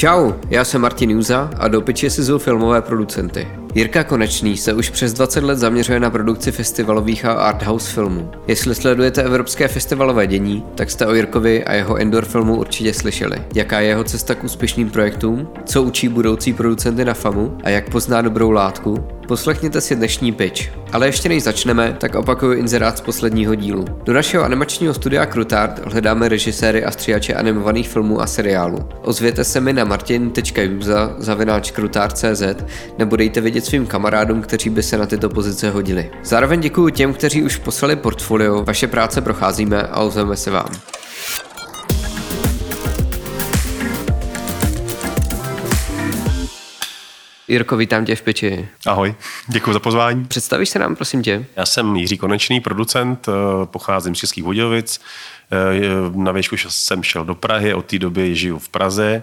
Čau, já jsem Martin Juza a do piči si filmové producenty. Jirka Konečný se už přes 20 let zaměřuje na produkci festivalových a arthouse filmů. Jestli sledujete evropské festivalové dění, tak jste o Jirkovi a jeho Endor filmu určitě slyšeli. Jaká je jeho cesta k úspěšným projektům, co učí budoucí producenty na FAMu a jak pozná dobrou látku, Poslechněte si dnešní pitch. Ale ještě než začneme, tak opakuju inzerát z posledního dílu. Do našeho animačního studia Krutart hledáme režiséry a stříhače animovaných filmů a seriálů. Ozvěte se mi na krutart.cz nebo dejte vědět svým kamarádům, kteří by se na tyto pozice hodili. Zároveň děkuji těm, kteří už poslali portfolio, vaše práce procházíme a ozveme se vám. Jirko, vítám tě v peči. Ahoj, děkuji za pozvání. Představíš se nám, prosím tě? Já jsem Jiří Konečný, producent, eh, pocházím z Českých Budějovic. Eh, na výšku jsem šel do Prahy, od té doby žiju v Praze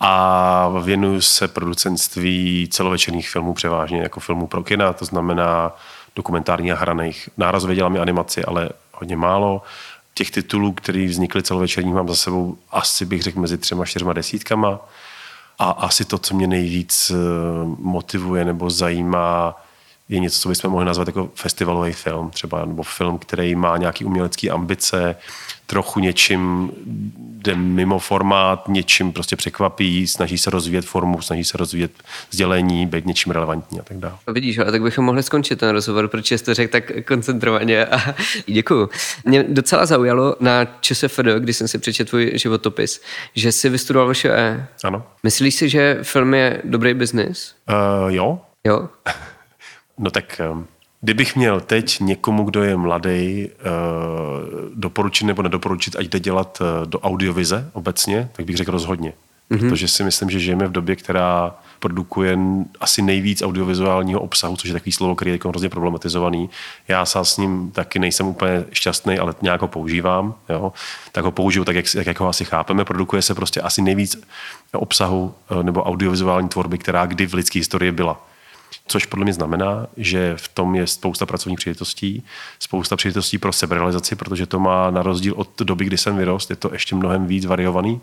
a věnuju se producentství celovečerních filmů převážně jako filmů pro kina, to znamená dokumentárních a hraných. Nárazově dělám i animaci, ale hodně málo. Těch titulů, které vznikly celovečerní, mám za sebou asi bych řekl mezi třema, čtyřma desítkama. A asi to, co mě nejvíc eh, motivuje nebo zajímá, je něco, co bychom mohli nazvat jako festivalový film třeba, nebo film, který má nějaký umělecký ambice, trochu něčím jde mimo formát, něčím prostě překvapí, snaží se rozvíjet formu, snaží se rozvíjet sdělení, být něčím relevantní a tak dále. Vidíš, ale tak bychom mohli skončit ten rozhovor, protože jste řekl tak koncentrovaně a děkuju. Mě docela zaujalo na ČSFD, když jsem si přečetl tvůj životopis, že jsi vystudoval VŠE. Ano. Myslíš si, že film je dobrý biznis? Uh, jo. Jo? no tak um Kdybych měl teď někomu, kdo je mladý, eh, doporučit nebo nedoporučit, ať jde dělat eh, do audiovize obecně, tak bych řekl rozhodně. Mm-hmm. Protože si myslím, že žijeme v době, která produkuje asi nejvíc audiovizuálního obsahu, což je takový slovo, který je jako hrozně problematizovaný. Já sám s ním taky nejsem úplně šťastný, ale nějak ho používám. Jo? Tak ho použiju tak, jak, jak ho asi chápeme. Produkuje se prostě asi nejvíc obsahu eh, nebo audiovizuální tvorby, která kdy v lidské historii byla. Což podle mě znamená, že v tom je spousta pracovních příležitostí, spousta příležitostí pro seberealizaci, protože to má na rozdíl od doby, kdy jsem vyrost, je to ještě mnohem víc variovaný.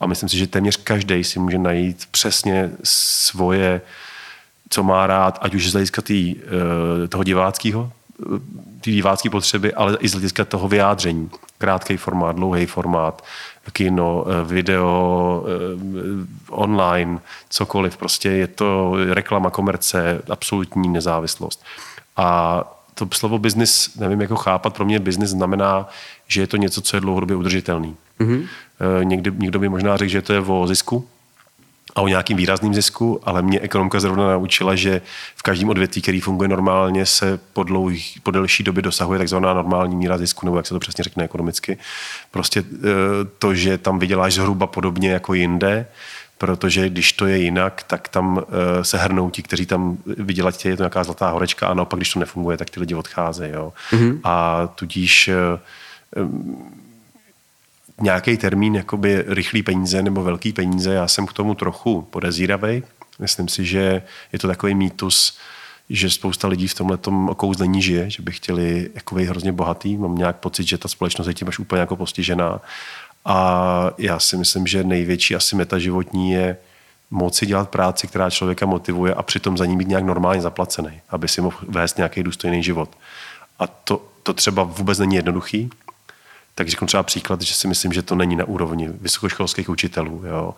A myslím si, že téměř každý si může najít přesně svoje, co má rád, ať už z hlediska tý, eh, toho diváckého, eh, ty divácké potřeby, ale i z hlediska toho vyjádření. Krátký formát, dlouhý formát, kino, eh, video, eh, online, cokoliv. Prostě je to reklama, komerce, absolutní nezávislost. A to slovo business, nevím, jak ho chápat, pro mě business znamená, že je to něco, co je dlouhodobě udržitelný. Mm-hmm. Někdy, někdo by možná řekl, že to je o zisku, a o nějakým výrazným zisku, ale mě ekonomka zrovna naučila, že v každém odvětví, který funguje normálně, se po, dlouhý, po delší době dosahuje takzvaná normální míra zisku, nebo jak se to přesně řekne ekonomicky. Prostě eh, to, že tam vyděláš zhruba podobně jako jinde, protože když to je jinak, tak tam eh, se hrnou ti, kteří tam vydělat tě, je to nějaká zlatá horečka a naopak, když to nefunguje, tak ty lidi odcházejí. Jo? Mm-hmm. A tudíž eh, nějaký termín jakoby rychlý peníze nebo velký peníze, já jsem k tomu trochu podezíravý. Myslím si, že je to takový mýtus, že spousta lidí v tomhle okouzlení žije, že by chtěli jako hrozně bohatý. Mám nějak pocit, že ta společnost je tím až úplně jako postižená. A já si myslím, že největší asi meta životní je moci dělat práci, která člověka motivuje a přitom za ní být nějak normálně zaplacený, aby si mohl vést nějaký důstojný život. A to, to třeba vůbec není jednoduchý tak řeknu třeba příklad, že si myslím, že to není na úrovni vysokoškolských učitelů, jo,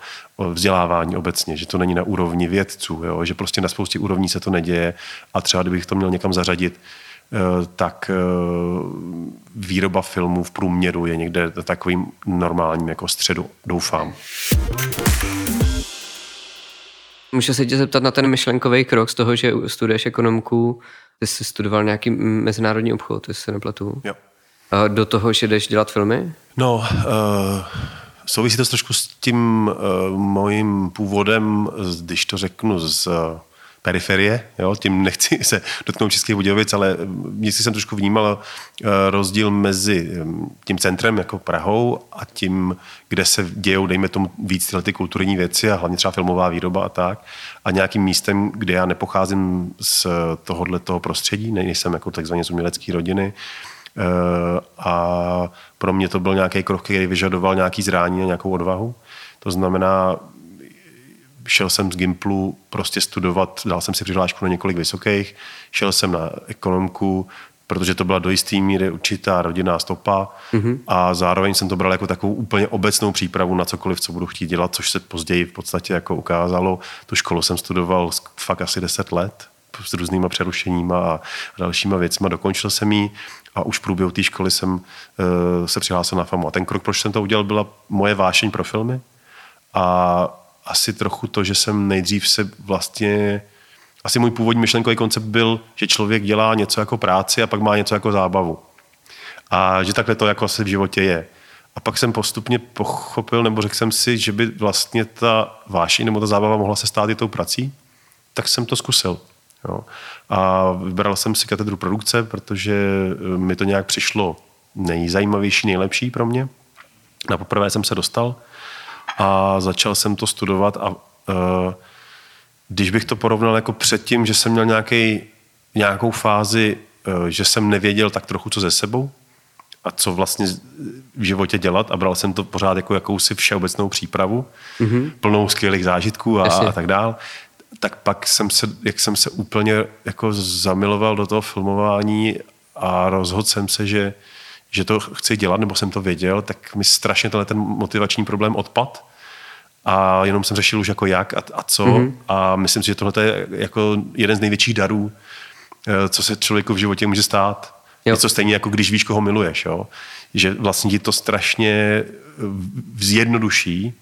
vzdělávání obecně, že to není na úrovni vědců, jo, že prostě na spoustě úrovní se to neděje a třeba kdybych to měl někam zařadit, eh, tak eh, výroba filmů v průměru je někde takovým normálním jako středu, doufám. Můžu se tě zeptat na ten myšlenkový krok z toho, že studuješ ekonomku, ty jsi studoval nějaký mezinárodní obchod, jestli se nepletu. Jo. Do toho, že jdeš dělat filmy? No, uh, souvisí to trošku s tím uh, mojím původem, když to řeknu z uh, periferie, jo? tím nechci se dotknout Českých Budějovic, ale vždycky jsem trošku vnímal uh, rozdíl mezi tím centrem jako Prahou a tím, kde se dějou, dejme tomu, víc tyhle ty kulturní věci a hlavně třeba filmová výroba a tak. A nějakým místem, kde já nepocházím z tohohle toho prostředí, nejsem jako takzvaně z umělecké rodiny, Eh, a pro mě to byl nějaký krok, který vyžadoval nějaký zrání a nějakou odvahu. To znamená, šel jsem z Gimplu prostě studovat, dal jsem si přihlášku na několik vysokých, šel jsem na ekonomku, protože to byla do jisté míry určitá rodinná stopa mm-hmm. a zároveň jsem to bral jako takovou úplně obecnou přípravu na cokoliv, co budu chtít dělat, což se později v podstatě jako ukázalo. Tu školu jsem studoval fakt asi 10 let s různýma přerušeníma a dalšíma věcma. Dokončil jsem ji a už v průběhu té školy jsem uh, se přihlásil na FAMu. A ten krok, proč jsem to udělal, byla moje vášeň pro filmy a asi trochu to, že jsem nejdřív se vlastně asi můj původní myšlenkový koncept byl, že člověk dělá něco jako práci a pak má něco jako zábavu. A že takhle to jako asi v životě je. A pak jsem postupně pochopil, nebo řekl jsem si, že by vlastně ta vášeň nebo ta zábava mohla se stát i tou prací, tak jsem to zkusil. Jo. A vybral jsem si katedru produkce, protože eh, mi to nějak přišlo nejzajímavější, nejlepší pro mě. Na poprvé jsem se dostal a začal jsem to studovat a uh, když bych to porovnal jako předtím, že jsem měl nějaký, nějakou fázi, uh, že jsem nevěděl tak trochu co ze sebou a co vlastně v životě dělat a bral jsem to pořád jako jakousi všeobecnou přípravu, mm-hmm. plnou skvělých zážitků a, a tak dál, tak pak jsem se, jak jsem se úplně jako zamiloval do toho filmování a rozhodl jsem se, že, že to chci dělat, nebo jsem to věděl, tak mi strašně tenhle ten motivační problém odpad a jenom jsem řešil už jako jak a, a co mm-hmm. a myslím si, že tohle je jako jeden z největších darů, eh, co se člověku v životě může stát. Jo. Něco stejně jako když víš, koho miluješ. Jo? Že vlastně ti to strašně zjednoduší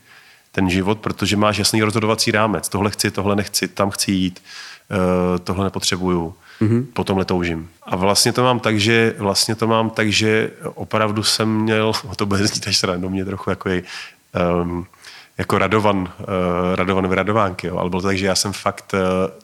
ten život, protože máš jasný rozhodovací rámec. Tohle chci, tohle nechci, tam chci jít, eh, tohle nepotřebuju, mm-hmm. potom toužím. A vlastně to mám tak, že vlastně to mám tak, že opravdu jsem měl, to bude znít až mě trochu jako je, um, jako Radovan, uh, Radovan v Radovánky, jo. ale bylo to tak, že já jsem fakt uh,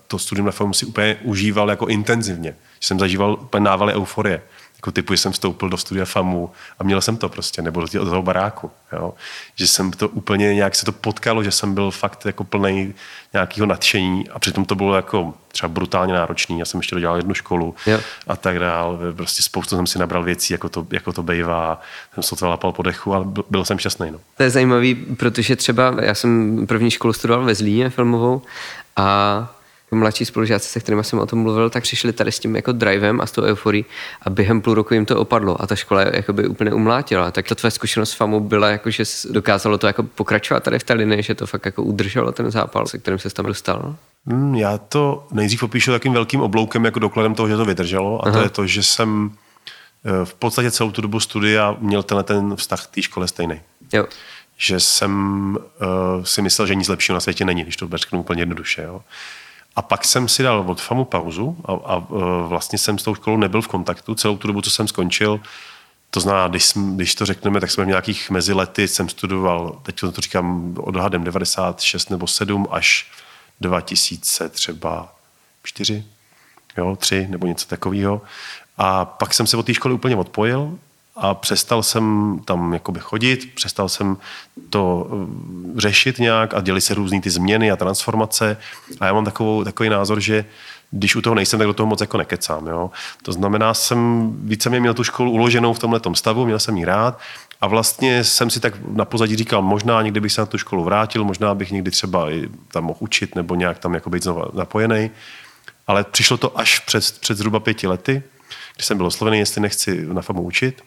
to studium na filmu si úplně užíval jako intenzivně. Že jsem zažíval úplně návaly euforie jako typu, že jsem vstoupil do studia FAMu a měl jsem to prostě, nebo do toho baráku. Jo? Že jsem to úplně nějak se to potkalo, že jsem byl fakt jako plný nějakého nadšení a přitom to bylo jako třeba brutálně náročný. Já jsem ještě dodělal jednu školu jo. a tak dál. Prostě spoustu jsem si nabral věcí, jako to, jako to bejvá. Jsem se to lapal po dechu, ale byl, byl jsem šťastný. No. To je zajímavý, protože třeba já jsem první školu studoval ve Zlíně filmovou a mladší spolužáci, se kterými jsem o tom mluvil, tak přišli tady s tím jako drivem a s tou euforií a během půl roku jim to opadlo a ta škola jakoby úplně umlátila. Tak ta tvoje zkušenost s FAMu byla, jako, že dokázalo to jako pokračovat tady v té linii, že to fakt jako udrželo ten zápal, se kterým se tam dostal? Hmm, já to nejdřív popíšu takým velkým obloukem jako dokladem toho, že to vydrželo a Aha. to je to, že jsem eh, v podstatě celou tu dobu studia měl tenhle ten vztah k té škole stejný. Jo že jsem uh, si myslel, že nic lepšího na světě není, když to řeknu úplně jednoduše. Jo. A pak jsem si dal od FAMu pauzu a, a e, vlastně jsem s tou školou nebyl v kontaktu celou tu dobu, co jsem skončil. To znamená, když, když to řekneme, tak jsme v nějakých mezilety jsem studoval, teď to říkám odhadem 96 nebo 7 až 2000 třeba 4, jo, 3 nebo něco takového. A pak jsem se od té školy úplně odpojil a přestal jsem tam jakoby chodit, přestal jsem to eh, řešit nějak a děli se různý ty změny a transformace a já mám takovou, takový názor, že když u toho nejsem, tak do toho moc jako nekecám. Jo? To znamená, jsem více mě měl tu školu uloženou v tomhle stavu, měl jsem ji rád a vlastně jsem si tak na pozadí říkal, možná někdy bych se na tu školu vrátil, možná bych někdy třeba i tam mohl učit nebo nějak tam jako být znovu napojený. Ale přišlo to až před, před zhruba pěti lety, kdy jsem byl oslovený, jestli nechci na FAMu učit.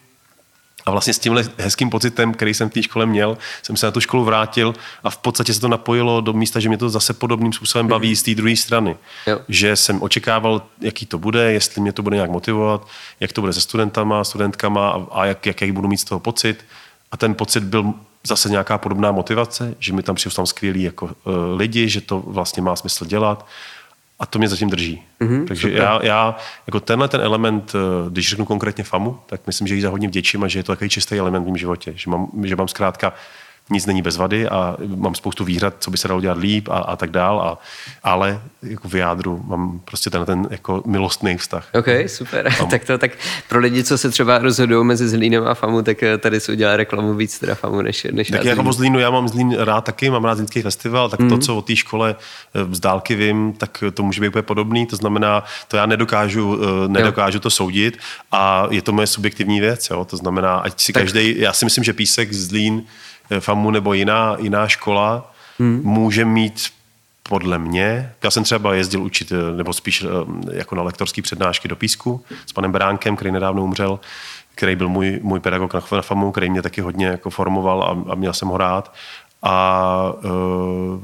A vlastně s tímhle hezkým pocitem, který jsem v té škole měl, jsem se na tu školu vrátil a v podstatě se to napojilo do místa, že mě to zase podobným způsobem baví mm-hmm. z té druhé strany. Jo. Že jsem očekával, jaký to bude, jestli mě to bude nějak motivovat, jak to bude se studentama, studentkama a, a jak, jaký budu mít z toho pocit. A ten pocit byl zase nějaká podobná motivace, že mi tam přijdu tam skvělí jako, uh, lidi, že to vlastně má smysl dělat a to mě zatím drží. Mm-hmm, Takže já, já, jako tenhle ten element, eh, když řeknu konkrétně FAMu, tak myslím, že jí za hodně vděčím a že je to takový čistý element v mém životě. Že mám, že mám zkrátka nic není bez vady a mám spoustu výhrad, co by se dalo dělat líp a, a tak dál, a, ale jako v jádru mám prostě ten, ten jako milostný vztah. OK, super. Tam. tak to tak pro lidi, co se třeba rozhodují mezi Zlínem a FAMu, tak eh, tady se udělá reklamu víc teda FAMu než, než Tak já jako Zlínu, já mám Zlín rád taky, mám rád Zlínský festival, tak mm. to, mhm. co o té škole eh, z dálky vím, tak to může být úplně podobný, to znamená, to já nedokážu, eh, nedokážu jo. to soudit a je to moje subjektivní věc, jo? to znamená, ať si tak... každý, já si myslím, že Písek, Zlín, FAMu nebo jiná, jiná škola hmm. může mít podle mě, já jsem třeba jezdil učit, eh, nebo spíš eh, jako na lektorský přednášky do Písku s panem Beránkem, který nedávno umřel, který byl můj, můj pedagog na FAMu, který mě taky hodně jako formoval a, a měl jsem ho rád. A uh,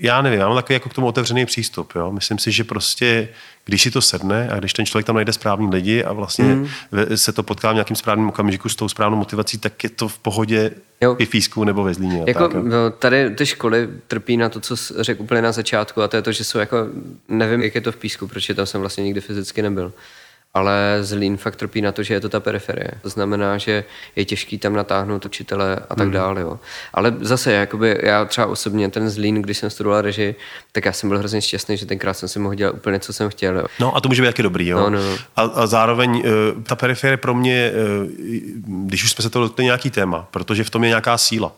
já nevím, já mám takový jako k tomu otevřený přístup. Jo? Myslím si, že prostě, když si to sedne a když ten člověk tam najde správný lidi a vlastně mm. se to potká v nějakým správným okamžiku s tou správnou motivací, tak je to v pohodě jo. i v Físku nebo ve Zlíně. Jako, tak, no, tady ty školy trpí na to, co řekl úplně na začátku a to je to, že jsou jako, nevím, jak je to v Písku, protože tam jsem vlastně nikdy fyzicky nebyl ale Zlín fakt trpí na to, že je to ta periferie. To znamená, že je těžký tam natáhnout učitele a tak mm. dále. Jo. Ale zase, jakoby já třeba osobně ten Zlín, když jsem studoval režii, tak já jsem byl hrozně šťastný, že tenkrát jsem si mohl dělat úplně, co jsem chtěl. Jo. No a to může být taky dobrý. Jo? No, no, no. A, a zároveň uh, ta periferie pro mě, uh, když už jsme se to dotkli nějaký téma, protože v tom je nějaká síla.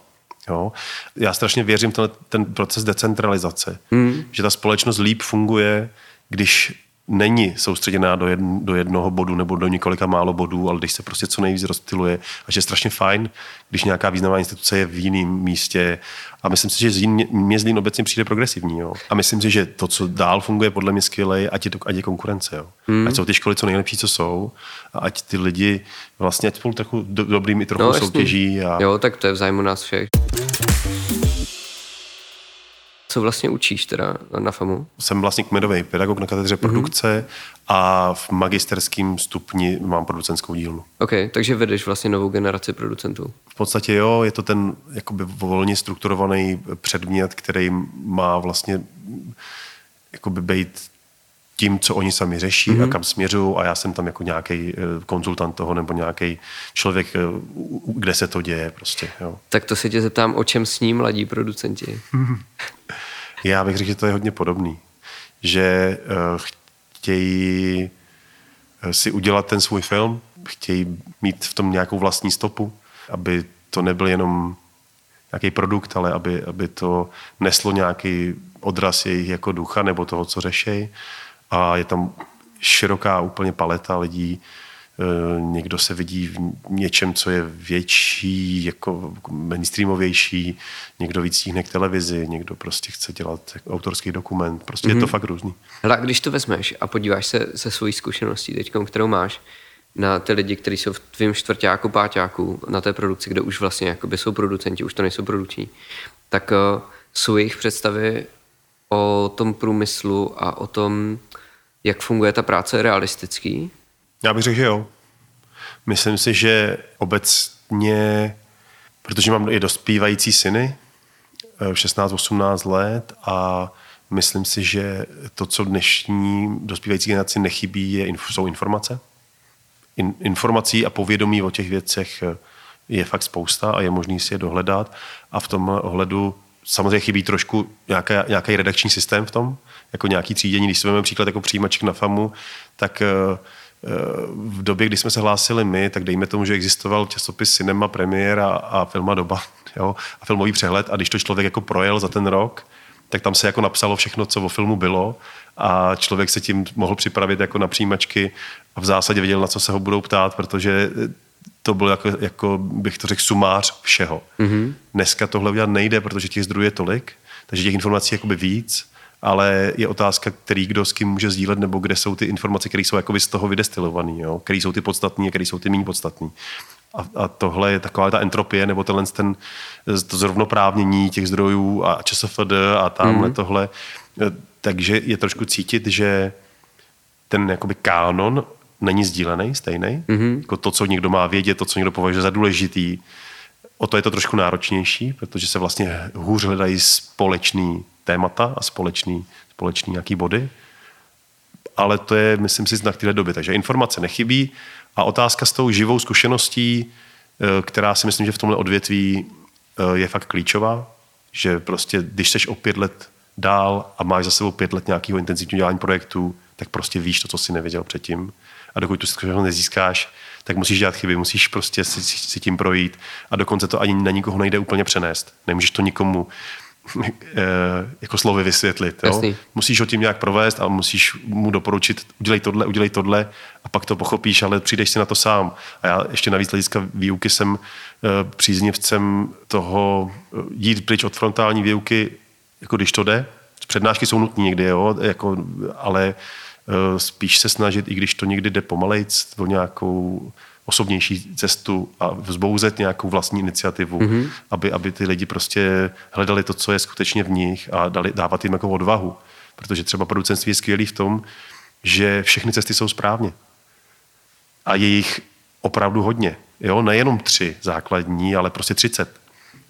Jo? Já strašně věřím v ten proces decentralizace, mm. že ta společnost líp funguje, když není soustředěná do, jedn, do jednoho bodu nebo do několika málo bodů, ale když se prostě co nejvíc rozptiluje a že je strašně fajn, když nějaká významná instituce je v jiném místě a myslím si, že Zlín, mě Zlín obecně přijde progresivní. Jo. A myslím si, že to, co dál funguje, podle mě skvěle, ať je, to, ať je konkurence. Jo. Hmm. Ať jsou ty školy co nejlepší, co jsou a ať ty lidi vlastně ať spolu trochu do, dobrými trochu no, soutěží. A... Jo, tak to je v zájmu nás všech. Co vlastně učíš teda na FAMu? Jsem vlastně kmedový pedagog na katedře produkce mm-hmm. a v magisterském stupni mám producentskou dílnu. OK, takže vedeš vlastně novou generaci producentů. V podstatě jo, je to ten jakoby volně strukturovaný předmět, který má vlastně jakoby být tím, co oni sami řeší mm-hmm. a mhm. kam směřují a já jsem tam jako nějaký eh, konzultant toho nebo nějaký člověk, eh, kde se to děje prostě. Jo. Tak to se tě zeptám, o čem s ním mladí producenti? Já bych řekl, že to je hodně podobný. Že uh, chtějí si udělat ten svůj film, chtějí mít v tom nějakou vlastní stopu, aby to nebyl jenom nějaký produkt, ale aby, aby to neslo nějaký odraz jejich jako ducha nebo toho, co řešejí a je tam široká úplně paleta lidí. E, někdo se vidí v něčem, co je větší, jako mainstreamovější, někdo víc tíhne k televizi, někdo prostě chce dělat autorský dokument. Prostě mm-hmm. je to mhm. fakt různý. Hele, když to vezmeš a podíváš se se svojí zkušeností teď, kterou máš, na ty lidi, kteří jsou v tvém čtvrtáku, páťáku, na té produkci, kde už vlastně jakoby jsou producenti, už to nejsou produční, tak uh, jsou jejich představy o tom průmyslu a o tom, jak funguje ta práce realistický? Já bych řekl, že jo. Myslím si, že obecně, protože mám i dospívající syny, 16-18 eh, let a myslím si, že to, co dnešní dospívající generaci nechybí, je, jsou informace. In, informací a povědomí o těch věcech eh, je fakt spousta a je možný si je dohledat a v tom ohledu samozřejmě chybí trošku nějaký, nějaký redakční systém v tom, jako nějaký třídění. Když si vezmeme příklad jako přijímaček na FAMu, tak eh, eh, v době, kdy jsme se hlásili my, tak dejme tomu, že existoval časopis Cinema, Premiér a, a Filma Doba jo, a filmový přehled a když to člověk jako projel za ten rok, tak tam se jako napsalo všechno, co o filmu bylo a člověk se tím mohl připravit jako na přijímačky a v zásadě věděl, na co se ho budou ptát, protože to byl jako, jako bych to řekl, sumář všeho. Mm-hmm. Dneska tohle udělat nejde, protože těch zdrojů je tolik, takže těch informací je jakoby víc, ale je otázka, který kdo s kým může sdílet, nebo kde jsou ty informace, které jsou jakoby z toho vydestilované, které jsou ty podstatné a které jsou ty méně podstatné. A, a tohle je taková ta entropie, nebo tenhle ten, to zrovnoprávnění těch zdrojů a ČSFD a tamhle mm-hmm. tohle. Takže je trošku cítit, že ten jakoby kánon není sdílený, stejný. Mm-hmm. Jako to, co někdo má vědět, to, co někdo považuje za důležitý. O to je to trošku náročnější, protože se vlastně hůř hledají společný témata a společný, společný nějaký body. Ale to je, myslím si, znak téhle doby. Takže informace nechybí a otázka s tou živou zkušeností, eh, která si myslím, že v tomhle odvětví eh, je fakt klíčová, že prostě, když seš o pět let dál a máš za sebou pět let nějakého intenzivního dělání projektů, tak prostě víš to, co jsi nevěděl předtím a dokud tu zkušenost nezískáš, tak musíš dělat chyby, musíš prostě si, si tím projít a dokonce to ani na nikoho nejde úplně přenést. Nemůžeš to nikomu jako slovy vysvětlit. Jo? Musíš ho tím nějak provést a musíš mu doporučit, udělej tohle, udělej tohle a pak to pochopíš, ale přijdeš si na to sám. A já ještě navíc hlediska výuky jsem eh, příznivcem toho eh, jít pryč od frontální výuky, jako když to jde, Přednášky jsou nutné někdy, jo, jako, ale spíš se snažit, i když to někdy jde pomalejc, o nějakou osobnější cestu a vzbouzet nějakou vlastní iniciativu, mm-hmm. aby, aby ty lidi prostě hledali to, co je skutečně v nich a dali, dávat jim jako odvahu. Protože třeba producentství je skvělý v tom, že všechny cesty jsou správně. A je jich opravdu hodně. Jo? Nejenom tři základní, ale prostě třicet.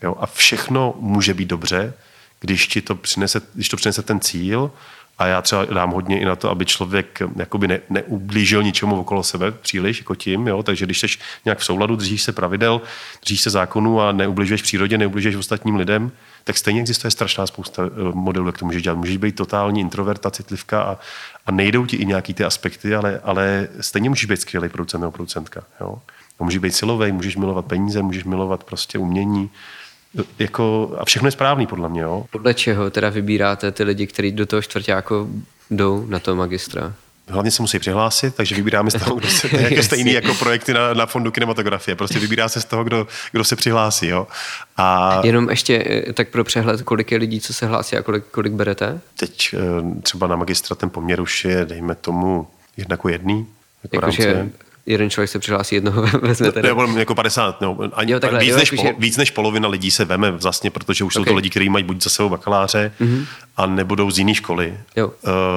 Jo? A všechno může být dobře, když, ti to přinese, když to přinese ten cíl a já třeba dám hodně i na to, aby člověk jakoby ne, neublížil ničemu okolo sebe příliš, jako tím, jo? takže když jsi nějak v souladu, držíš se pravidel, držíš se zákonů a neubližuješ přírodě, neubližuješ ostatním lidem, tak stejně existuje strašná spousta eh, modelů, jak to můžeš dělat. Můžeš být totální introverta, citlivka a, a nejdou ti i nějaký ty aspekty, ale, ale stejně můžeš být skvělý producent nebo producentka. Jo? Můžeš být silový, můžeš milovat peníze, můžeš milovat prostě umění, jako, a všechno je správný podle mě. Jo? Podle čeho teda vybíráte ty lidi, kteří do toho čtvrtáku jdou na to magistra? Hlavně se musí přihlásit, takže vybíráme z toho, kdo se, to je stejný jako projekty na, na fondu kinematografie. Prostě vybírá se z toho, kdo, kdo se přihlásí. Jo? A Jenom ještě eh, tak pro přehled, kolik je lidí, co se hlásí a kolik, kolik berete? Teď eh, třeba na magistra ten poměr už je, dejme tomu, jako jedný. Jako Jakože jeden člověk se přihlásí, jednoho vezme teda. Nebo jako 50, no, ani, jo, takhle, víc, jo, než pol, víc než polovina lidí se veme vlastně, protože už okay. jsou to lidi, kteří mají buď za sebou bakaláře, mm-hmm. a nebudou z jiné školy, jo. Uh,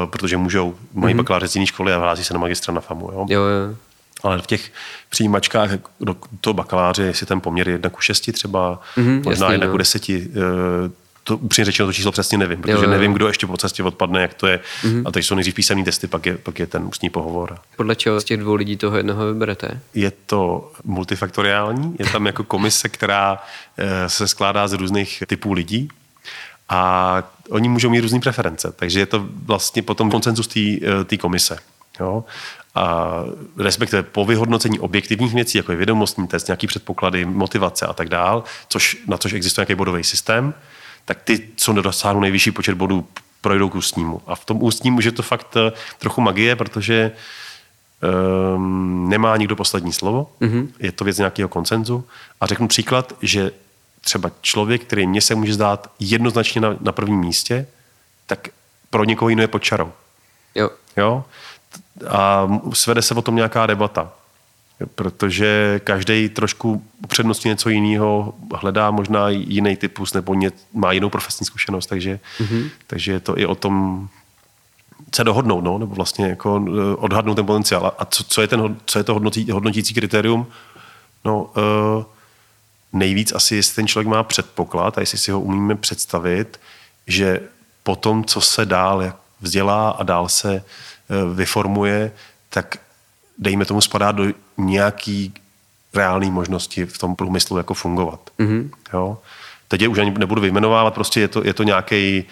protože můžou, mají mm-hmm. bakaláře z jiné školy a hlásí se na magistra na FAMu. Jo? Jo, jo. Ale v těch přijímačkách do toho bakaláře, jestli ten poměr je 1 ku 6 třeba, mm-hmm, možná 1 ku 10, uh, to upřímně řečeno to číslo přesně nevím, protože jo, jo. nevím, kdo ještě po cestě odpadne, jak to je. Mm-hmm. A teď jsou nejdřív písemný testy, pak je, pak je ten ústní pohovor. Podle čeho z těch dvou lidí toho jednoho vyberete? Je to multifaktoriální, je tam jako komise, která eh, se skládá z různých typů lidí a oni můžou mít různé preference, takže je to vlastně potom koncenzus té eh, komise. Jo? A respektive po vyhodnocení objektivních věcí, jako je vědomostní test, nějaký předpoklady, motivace a tak dál, což, na což existuje nějaký bodový systém, tak ty, co nedosáhnou nejvyšší počet bodů, projdou k ústnímu. A v tom ústním už je to fakt eh, trochu magie, protože um, nemá nikdo poslední slovo, mm-hmm. je to věc nějakého koncenzu. A řeknu příklad, že třeba člověk, který mně se může zdát jednoznačně na, na prvním místě, tak pro někoho jiného je pod čarou. Jo. jo? A svede se o tom nějaká debata protože každý trošku upřednostní něco jiného, hledá možná jiný typus nebo ně, má jinou profesní zkušenost, takže, mm-hmm. takže je to i o tom se dohodnout, no, nebo vlastně jako eh, odhadnout ten potenciál. A co, co je, ten, co je to hodnotí, hodnotící kritérium? No, uh, nejvíc asi, jestli ten člověk má předpoklad a jestli si ho umíme představit, že po tom, co se dál vzdělá a dál se uh, vyformuje, tak dejme tomu spadá do nějaký reálné možnosti v tom průmyslu jako fungovat. Mm-hmm. Jo? Teď je už ani nebudu vyjmenovávat, prostě je to, je to nějaký,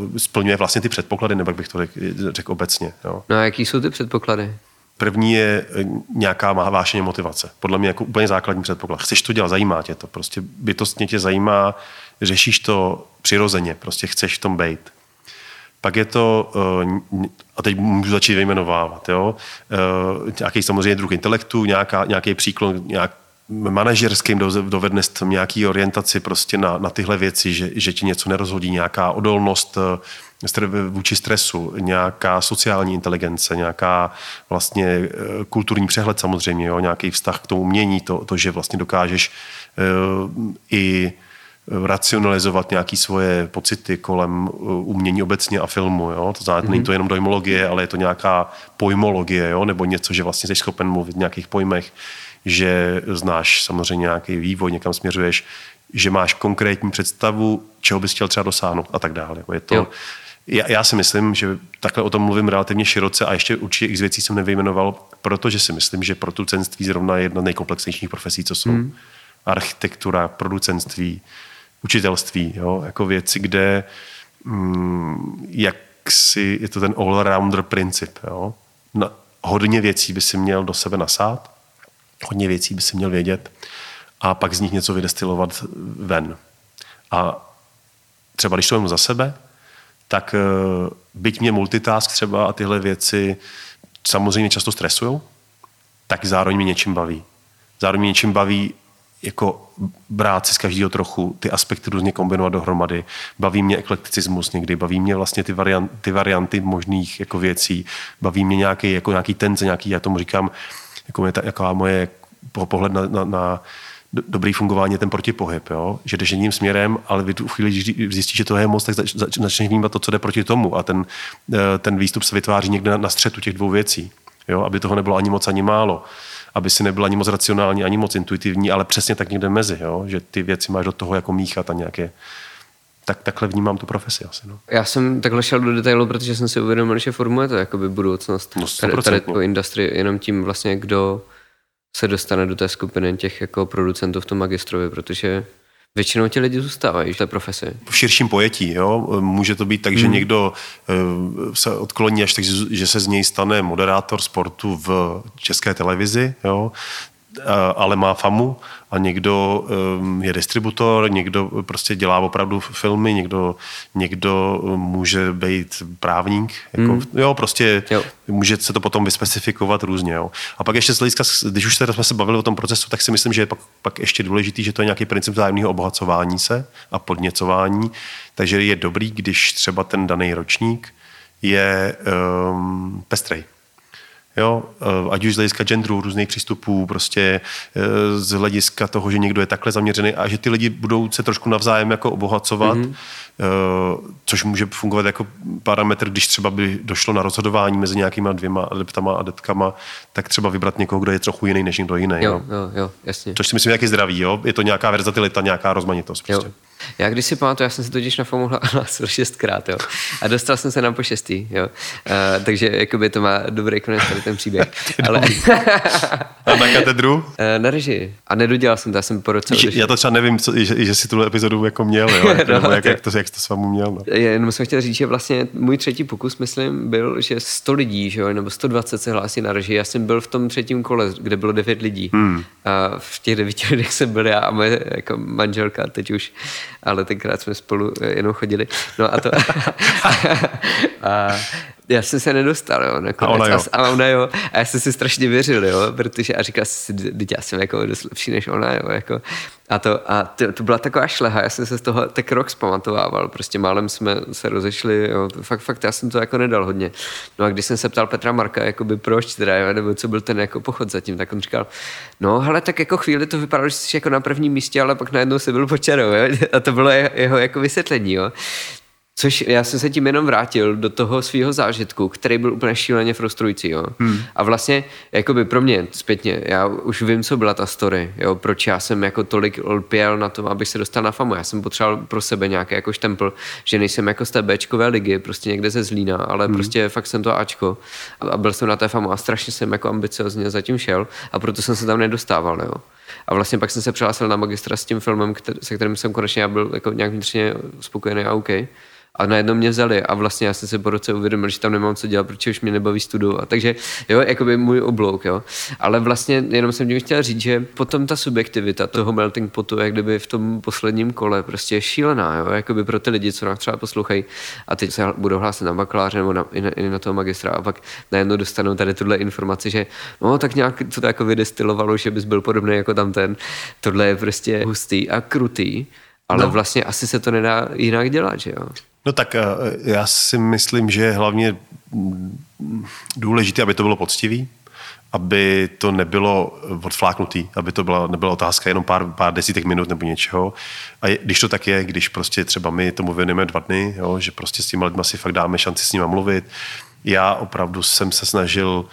uh, splňuje vlastně ty předpoklady, nebo jak bych to řekl, řek obecně. Jo? No a jaký jsou ty předpoklady? První je eh, nějaká má vášeně motivace. Podle mě jako úplně základní předpoklad. Chceš to dělat, zajímá tě to. Prostě bytostně tě zajímá, řešíš to přirozeně, prostě chceš v tom být. Pak je to, eh, a teď můžu začít vyjmenovávat, jo, eh, nějaký samozřejmě druh intelektu, nějaká, nějaký příklon, nějak manažerským dovednost, nějaký orientaci prostě na, na tyhle věci, že, že ti něco nerozhodí, nějaká odolnost eh, vůči stresu, nějaká sociální inteligence, nějaká vlastně kulturní přehled samozřejmě, jo, nějaký vztah k tomu umění, to, to že vlastně dokážeš i racionalizovat nějaké svoje pocity kolem uh, umění obecně a filmu. Jo? To znamená, mm-hmm. není to jenom dojmologie, ale je to nějaká pojmologie, jo? nebo něco, že vlastně jsi schopen mluvit v nějakých pojmech, že znáš samozřejmě nějaký vývoj, někam směřuješ, že máš konkrétní představu, čeho bys chtěl třeba dosáhnout a tak dále. Je to, já, já si myslím, že takhle o tom mluvím relativně široce a ještě určitě x věcí jsem nevyjmenoval, protože si myslím, že producenství zrovna je jedna z nejkomplexnějších profesí, co jsou. Mm. Architektura, producentství, učitelství, jo? jako věci, kde mm, jak si, je to ten all-rounder princip. Jo? Na, hodně věcí by si měl do sebe nasát, hodně věcí by si měl vědět a pak z nich něco vydestilovat ven. A třeba když to mám za sebe, tak eh, byť mě multitask třeba a tyhle věci samozřejmě často stresují, tak zároveň mě něčím baví. Zároveň mě něčím baví jako brát si z každého trochu, ty aspekty různě kombinovat dohromady. Baví mě eklekticismus někdy, baví mě vlastně ty, variant, ty varianty možných jako věcí, baví mě nějaký, jako nějaký tenze, nějaký, já tomu říkám, jako je ta, jaká moje pohled na, na, na dobrý fungování ten protipohyb, jo? že jdeš jedním směrem, ale vy tu chvíli, když zjistíš, že to je moc, tak zač, začneš vnímat to, co jde proti tomu a ten, eh, ten výstup se vytváří někde na, na střetu těch dvou věcí, jo? aby toho nebylo ani moc, ani málo aby si nebyla ani moc racionální, ani moc intuitivní, ale přesně tak někde mezi, jo? že ty věci máš do toho jako míchat a nějaké tak takhle vnímám tu profesi asi. No. Já jsem takhle šel do detailu, protože jsem si uvědomil, že formuje to jakoby budoucnost no, tady, tady to industry jenom tím vlastně, kdo se dostane do té skupiny těch jako producentů v tom magistrovi, protože Většinou ti lidi zůstávají v té profesi. V širším pojetí, jo. Může to být tak, že hmm. někdo eh, se odkloní až tak, že se z něj stane moderátor sportu v české televizi, jo ale má famu a někdo um, je distributor, někdo prostě dělá opravdu filmy, někdo, někdo může být právník. Jako, mm. Jo, prostě jo. může se to potom vyspecifikovat různě. Jo. A pak ještě z hlediska, když už jsme se bavili o tom procesu, tak si myslím, že je pak, pak ještě důležitý, že to je nějaký princip vzájemného obohacování se a podněcování. Takže je dobrý, když třeba ten daný ročník je um, pestrej. Jo, eh, ať už z hlediska genderu, různých přístupů, prostě eh, z hlediska toho, že někdo je takhle zaměřený a že ty lidi budou se trošku navzájem jako obohacovat, mm-hmm. což může fungovat jako parametr, když třeba by došlo na rozhodování mezi nějakýma dvěma adeptama a adeptkama, tak třeba vybrat někoho, kdo je trochu jiný než někdo jiný. Jo, jo, jo, jo jasně. Což si myslím, jak je zdravý, jo? Je to nějaká verzatilita, nějaká rozmanitost. Prostě. Jo. Já když si pamatuju, já jsem se totiž na FOMu hlásil šestkrát, jo. A dostal jsem se na po šestý, jo. Uh, takže jakoby to má dobrý konec tady ten příběh. Ale... a na katedru? Uh, na režii. A nedodělal jsem to, já jsem po roce. Já to třeba nevím, co, že, že jsi tuhle epizodu jako měl, jo. Jako, no, jak, jak, to, jak to s vámi měl, no. Jenom jsem chtěl říct, že vlastně můj třetí pokus, myslím, byl, že 100 lidí, že jo, nebo 120 se hlásí na režii. Já jsem byl v tom třetím kole, kde bylo 9 lidí. Hmm. A v těch devíti lidech jsem byl já a moje jako manželka teď už ale tenkrát jsme spolu eh, jenom chodili. No a to... a já jsem se nedostal, jo, nakonec. A ona jo. A, a ona jo. A já jsem si strašně věřil, jo, protože a říkal si, teď já jsem jako dost lepší než ona, jo, jako. A to, a to, to byla taková šleha, já jsem se z toho tak rok zpamatovával, prostě málem jsme se rozešli, jo, fakt, fakt, já jsem to jako nedal hodně. No a když jsem se ptal Petra Marka, jakoby proč teda, jo, nebo co byl ten jako pochod zatím, tak on říkal, no hele, tak jako chvíli to vypadalo, že jsi jako na prvním místě, ale pak najednou se byl počarou, jo, a to bylo jeho, jeho jako vysvětlení, jo. Což já jsem se tím jenom vrátil do toho svého zážitku, který byl úplně šíleně frustrující. Jo? Hmm. A vlastně, jakoby pro mě zpětně, já už vím, co byla ta story, jo? proč já jsem jako tolik lpěl na tom, abych se dostal na famu. Já jsem potřeboval pro sebe nějaký jako štempl, že nejsem jako z té Bčkové ligy, prostě někde ze Zlína, ale hmm. prostě fakt jsem to Ačko a byl jsem na té famu a strašně jsem jako ambiciozně zatím šel a proto jsem se tam nedostával. Jo? A vlastně pak jsem se přihlásil na magistra s tím filmem, který, se kterým jsem konečně já byl jako nějak vnitřně spokojený a OK a najednou mě vzali a vlastně já jsem se po roce uvědomil, že tam nemám co dělat, protože už mě nebaví studovat. Takže jo, jakoby můj oblouk, jo. Ale vlastně jenom jsem tím chtěl říct, že potom ta subjektivita toho melting potu, jak kdyby v tom posledním kole, prostě je šílená, jo, jakoby pro ty lidi, co nás třeba poslouchají a teď se budou hlásit na bakaláře nebo na, i, na, i na toho magistra a pak najednou dostanou tady tuhle informaci, že no tak nějak to, to jako vydestilovalo, že bys byl podobný jako tam ten. Tohle je prostě hustý a krutý, ale no. vlastně asi se to nedá jinak dělat, že jo? No tak eh, já si myslím, že je hlavně důležité, aby to bylo poctivý, aby to nebylo odfláknutý, aby to byla, nebyla otázka jenom pár, pár desítek minut nebo něčeho. A je, když to tak je, když prostě třeba my tomu věnujeme dva dny, jo, že prostě s těma lidma si fakt dáme šanci s nimi mluvit. Já opravdu jsem se snažil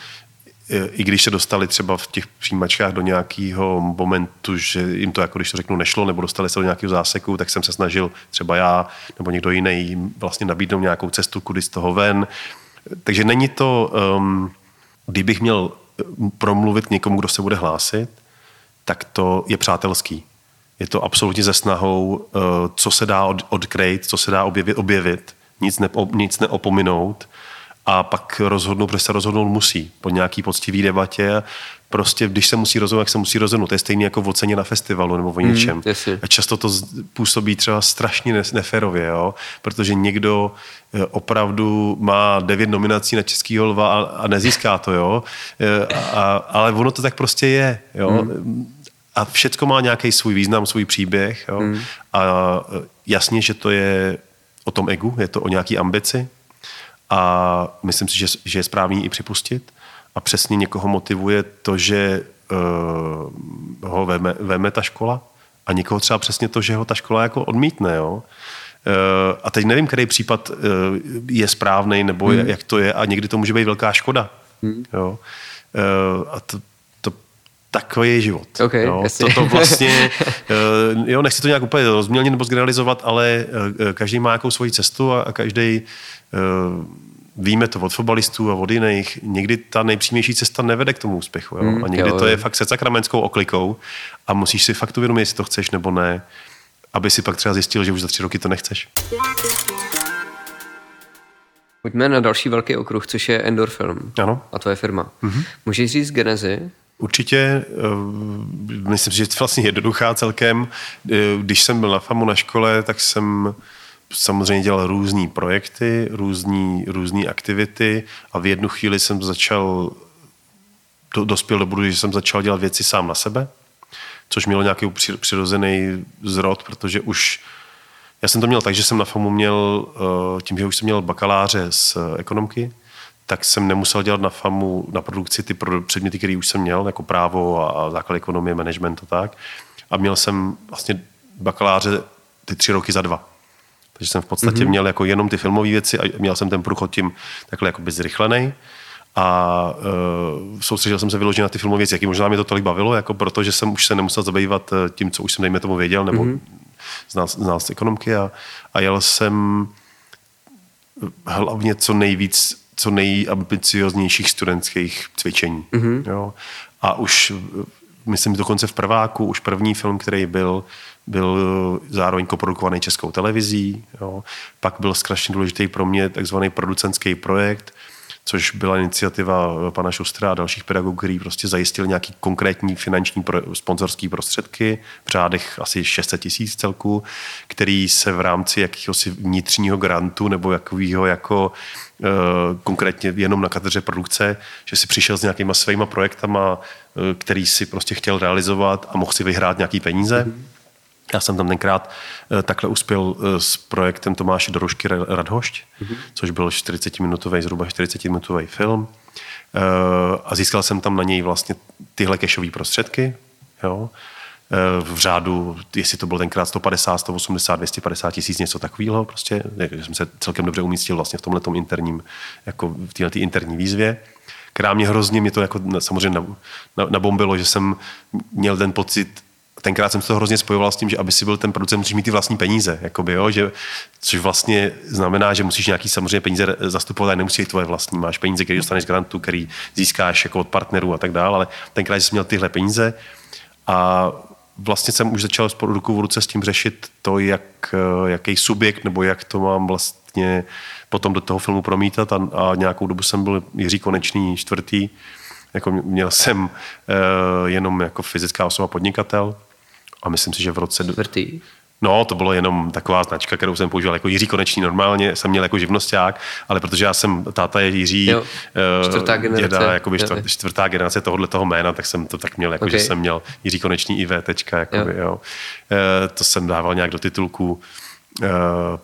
i když se dostali třeba v těch přijímačkách do nějakého momentu, že jim to, jako když to řeknu, nešlo, nebo dostali se do nějakého záseku, tak jsem se snažil třeba já nebo někdo jiný vlastně nabídnout nějakou cestu, kudy z toho ven. Takže není to, um, kdybych měl promluvit někomu, kdo se bude hlásit, tak to je přátelský. Je to absolutně ze snahou, uh, co se dá od, odkrejt, co se dá objevit, objevit nic, nepo, nic neopominout a pak rozhodnout, protože se rozhodnout musí po nějaký poctivý debatě. Prostě, když se musí rozhodnout, jak se musí rozhodnout. To je stejné jako v oceně na festivalu nebo o hmm, něčem. Mm, a často to působí třeba strašně neférově, jo? protože někdo eh, opravdu má devět nominací na Českýho lva a, a nezíská to, jo? Eh, a, ale ono to tak prostě je. Jo? Mm a všecko má nějaký svůj význam, svůj příběh. Jo? Hmm. A jasně, že to je o tom egu, je to o nějaký ambici a myslím si, že, že je správný i připustit a přesně někoho motivuje to, že uh, ho veme, veme ta škola a někoho třeba přesně to, že ho ta škola jako odmítne. Jo? Uh, a teď nevím, který případ uh, je správný nebo hmm. jak to je a někdy to může být velká škoda. Hmm. Jo? Uh, a to, takový je život. Okay, jo. To, to vlastně, jo, nechci to nějak úplně rozmělnit nebo zgeneralizovat, ale každý má nějakou svoji cestu a, a každý víme to od fotbalistů a od jiných, někdy ta nejpřímější cesta nevede k tomu úspěchu. Jo? Mm, a někdy jo, to je fakt se sakramentskou oklikou a musíš si fakt uvědomit, jestli to chceš nebo ne, aby si pak třeba zjistil, že už za tři roky to nechceš. Pojďme na další velký okruh, což je Endor Film. Ano. A to je firma. Mm-hmm. Můžeš říct genezi? Určitě, eh, myslím, že je vlastně jednoduchá celkem. Eh, když jsem byl na FAMu na škole, tak jsem samozřejmě dělal různé projekty, různé aktivity a v jednu chvíli jsem začal, do, dospěl do bodu, že jsem začal dělat věci sám na sebe, což mělo nějaký přirozený zrod, protože už já jsem to měl tak, že jsem na FAMu měl, eh, tím, že už jsem měl bakaláře z ekonomky, tak jsem nemusel dělat na FAMu, na produkci ty předměty, které už jsem měl, jako právo a základ ekonomie, management a tak. A měl jsem vlastně bakaláře ty tři roky za dva. Takže jsem v podstatě mm-hmm. měl jako jenom ty filmové věci a měl jsem ten průchod tím takhle jako zrychlený. A uh, soustředil jsem se vyloženě na ty filmové věci, jaký možná mě to tolik bavilo, jako protože jsem už se nemusel zabývat eh, tím, co už jsem dejme tomu věděl, nebo mm-hmm. znal, znal z ekonomky a, a jel jsem hlavně co nejvíc, co nejambicioznějších studentských cvičení. Mm-hmm. Jo. A už myslím dokonce v prváku, už první film, který byl, byl zároveň koprodukovaný českou televizí. Jo. Pak byl strašně důležitý pro mě takzvaný producentský projekt, což byla iniciativa pana Šustra a dalších pedagogů, který prostě zajistili nějaký konkrétní finanční pro, sponzorský prostředky v řádech asi 600 tisíc celku, který se v rámci jakéhosi vnitřního grantu nebo jakýho jako e, konkrétně jenom na katedře produkce, že si přišel s nějakýma svýma projektama, e, který si prostě chtěl realizovat a mohl si vyhrát nějaký peníze. Mm-hmm já jsem tam tenkrát eh, takhle uspěl eh, s projektem Tomáše Dorožky Radhošť, mm-hmm. což byl 40-minutový, zhruba 40-minutový film. Eh, a získal jsem tam na něj vlastně tyhle kešové prostředky. Jo v řádu, jestli to bylo tenkrát 150, 180, 250 tisíc, něco takového. Prostě, jsem se celkem dobře umístil vlastně v tomhle interním, jako v této interní výzvě která mě hrozně, mě to jako samozřejmě nabombilo, že jsem měl ten pocit, tenkrát jsem se to hrozně spojoval s tím, že aby si byl ten producent, musíš mít ty vlastní peníze, jakoby, jo, že, což vlastně znamená, že musíš nějaký samozřejmě peníze zastupovat, ale nemusí být tvoje vlastní. Máš peníze, které dostaneš z grantu, který získáš jako od partnerů a tak dále, ale tenkrát jsem měl tyhle peníze. A vlastně jsem už začal s ruku v ruce s tím řešit to, jak, jaký subjekt nebo jak to mám vlastně potom do toho filmu promítat. A, a nějakou dobu jsem byl Jiří Konečný čtvrtý, jako měl jsem uh, jenom jako fyzická osoba podnikatel a myslím si, že v roce... Čtvrtý? No, to bylo jenom taková značka, kterou jsem používal jako Jiří Konečný normálně, jsem měl jako živnosták, ale protože já jsem, táta je Jiří, jo, eh, čtvrtá generace, děda, jakoby čtvrt, čtvrtá generace tohohle toho jména, tak jsem to tak měl, jako, okay. že jsem měl Jiří Konečný IV. Jakoby, jo. Jo. E, to jsem dával nějak do titulku, e,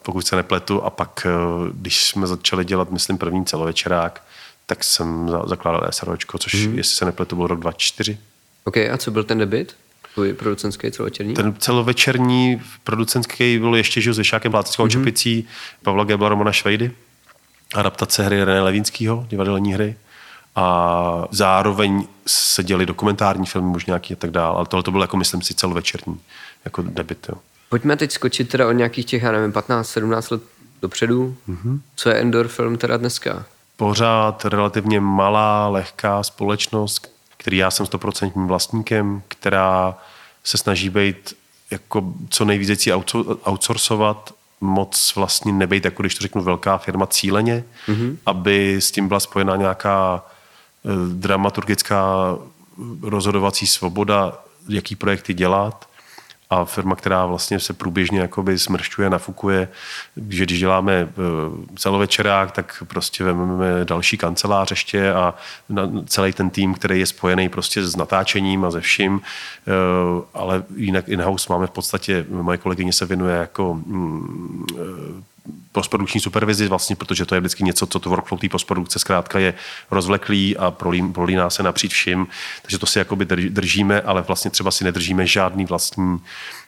pokud se nepletu, a pak, když jsme začali dělat, myslím, první celovečerák, tak jsem zakládal SROčko, což, hmm. jestli se nepletu, byl rok 2004. OK, a co byl ten debit? Tvůj producentský celovečerní? Ten celovečerní producentský byl ještě žil s Vyšákem Plácickou mm-hmm. Čepicí, Pavla Gebla, Romana Švejdy, adaptace hry René Levínského, divadelní hry. A zároveň se děli dokumentární filmy, možná nějaký a tak dále, ale tohle to bylo jako, myslím si, celovečerní jako debit. Jo. Pojďme teď skočit teda od nějakých těch, já nevím, 15-17 let dopředu. Mm-hmm. Co je Endor film teda dneska? Pořád relativně malá, lehká společnost, který já jsem stoprocentním vlastníkem, která se snaží být jako co nejvíc věcí outsourcovat, moc vlastně nebejt, jako když to řeknu, velká firma cíleně, mm-hmm. aby s tím byla spojena nějaká e, dramaturgická rozhodovací svoboda, jaký projekty dělat a firma, která vlastně se průběžně jakoby smršťuje, nafukuje, že když děláme eh, celovečerák, tak prostě vezmeme další kancelář ještě a celý ten tým, který je spojený prostě s natáčením a ze vším, eh, ale jinak in-house máme v podstatě, moje kolegyně se věnuje jako mm, postprodukční supervizi, vlastně, protože to je vždycky něco, co to workflow té postprodukce zkrátka je rozvleklý a prolí, prolíná se napříč vším, takže to si jakoby držíme, ale vlastně třeba si nedržíme žádný vlastní,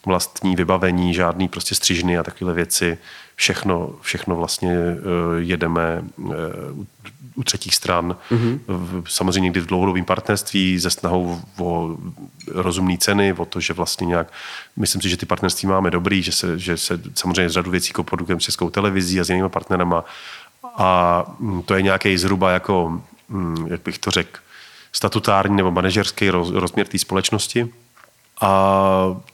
vlastní vybavení, žádný prostě střižny a takové věci. Všechno, všechno vlastně uh, jedeme uh, u třetích stran, mm-hmm. samozřejmě někdy v dlouhodobém partnerství se snahou o rozumné ceny, o to, že vlastně nějak, myslím si, že ty partnerství máme dobrý, že se, že se samozřejmě z řadu věcí koprodukujeme s českou televizí a s jinými partnerama a mm, to je nějaký zhruba jako, mm, jak bych to řekl, statutární nebo manažerský roz, rozměr té společnosti. A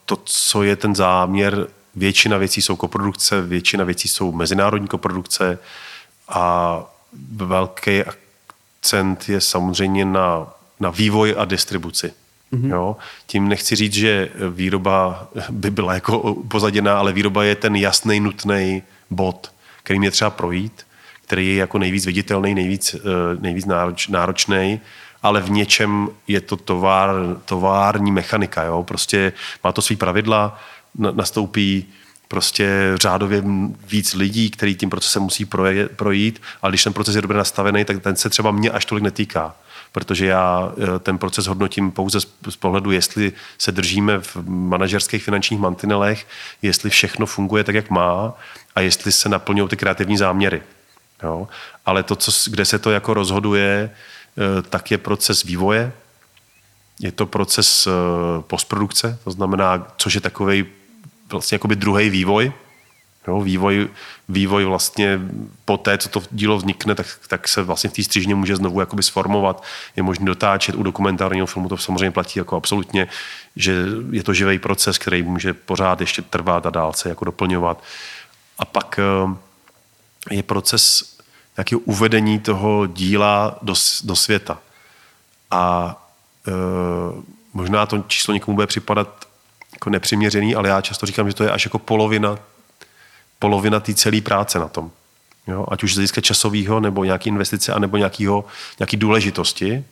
to, co je ten záměr, většina věcí jsou koprodukce, většina věcí jsou mezinárodní koprodukce a velký akcent je samozřejmě na, na vývoj a distribuci. Mm-hmm. Jo? Tím nechci říct, že výroba by byla jako upozaděná, ale výroba je ten jasný, nutný bod, který je třeba projít, který je jako nejvíc viditelný, nejvíc, eh, nejvíc nároč, náročný, ale v něčem je to továr, tovární mechanika. Jo? Prostě má to svý pravidla, nastoupí prostě řádově víc lidí, který tím procesem musí projít, ale když ten proces je dobře nastavený, tak ten se třeba mě až tolik netýká protože já eh, ten proces hodnotím pouze z pohledu, jestli se držíme v manažerských finančních mantinelech, jestli všechno funguje tak, jak má a jestli se naplňují ty kreativní záměry. Jo? Ale to, co, kde se to jako rozhoduje, eh, tak je proces vývoje, je to proces eh, postprodukce, to znamená, což je takový vlastně jakoby druhý vývoj. Jo, vývoj, vývoj vlastně po té, co to dílo vznikne, tak, tak se vlastně v té střížně může znovu jakoby sformovat, je možné dotáčet. U dokumentárního filmu to samozřejmě platí jako absolutně, že je to živý proces, který může pořád ještě trvat a dál se jako doplňovat. A pak eh, je proces nějakého uvedení toho díla do, do světa. A e, možná to číslo někomu bude připadat jako nepřiměřený, ale já často říkám, že to je až jako polovina, polovina té celé práce na tom. Jo? Ať už z hlediska časového, nebo nějaké investice, anebo nějakého, nějaký důležitosti,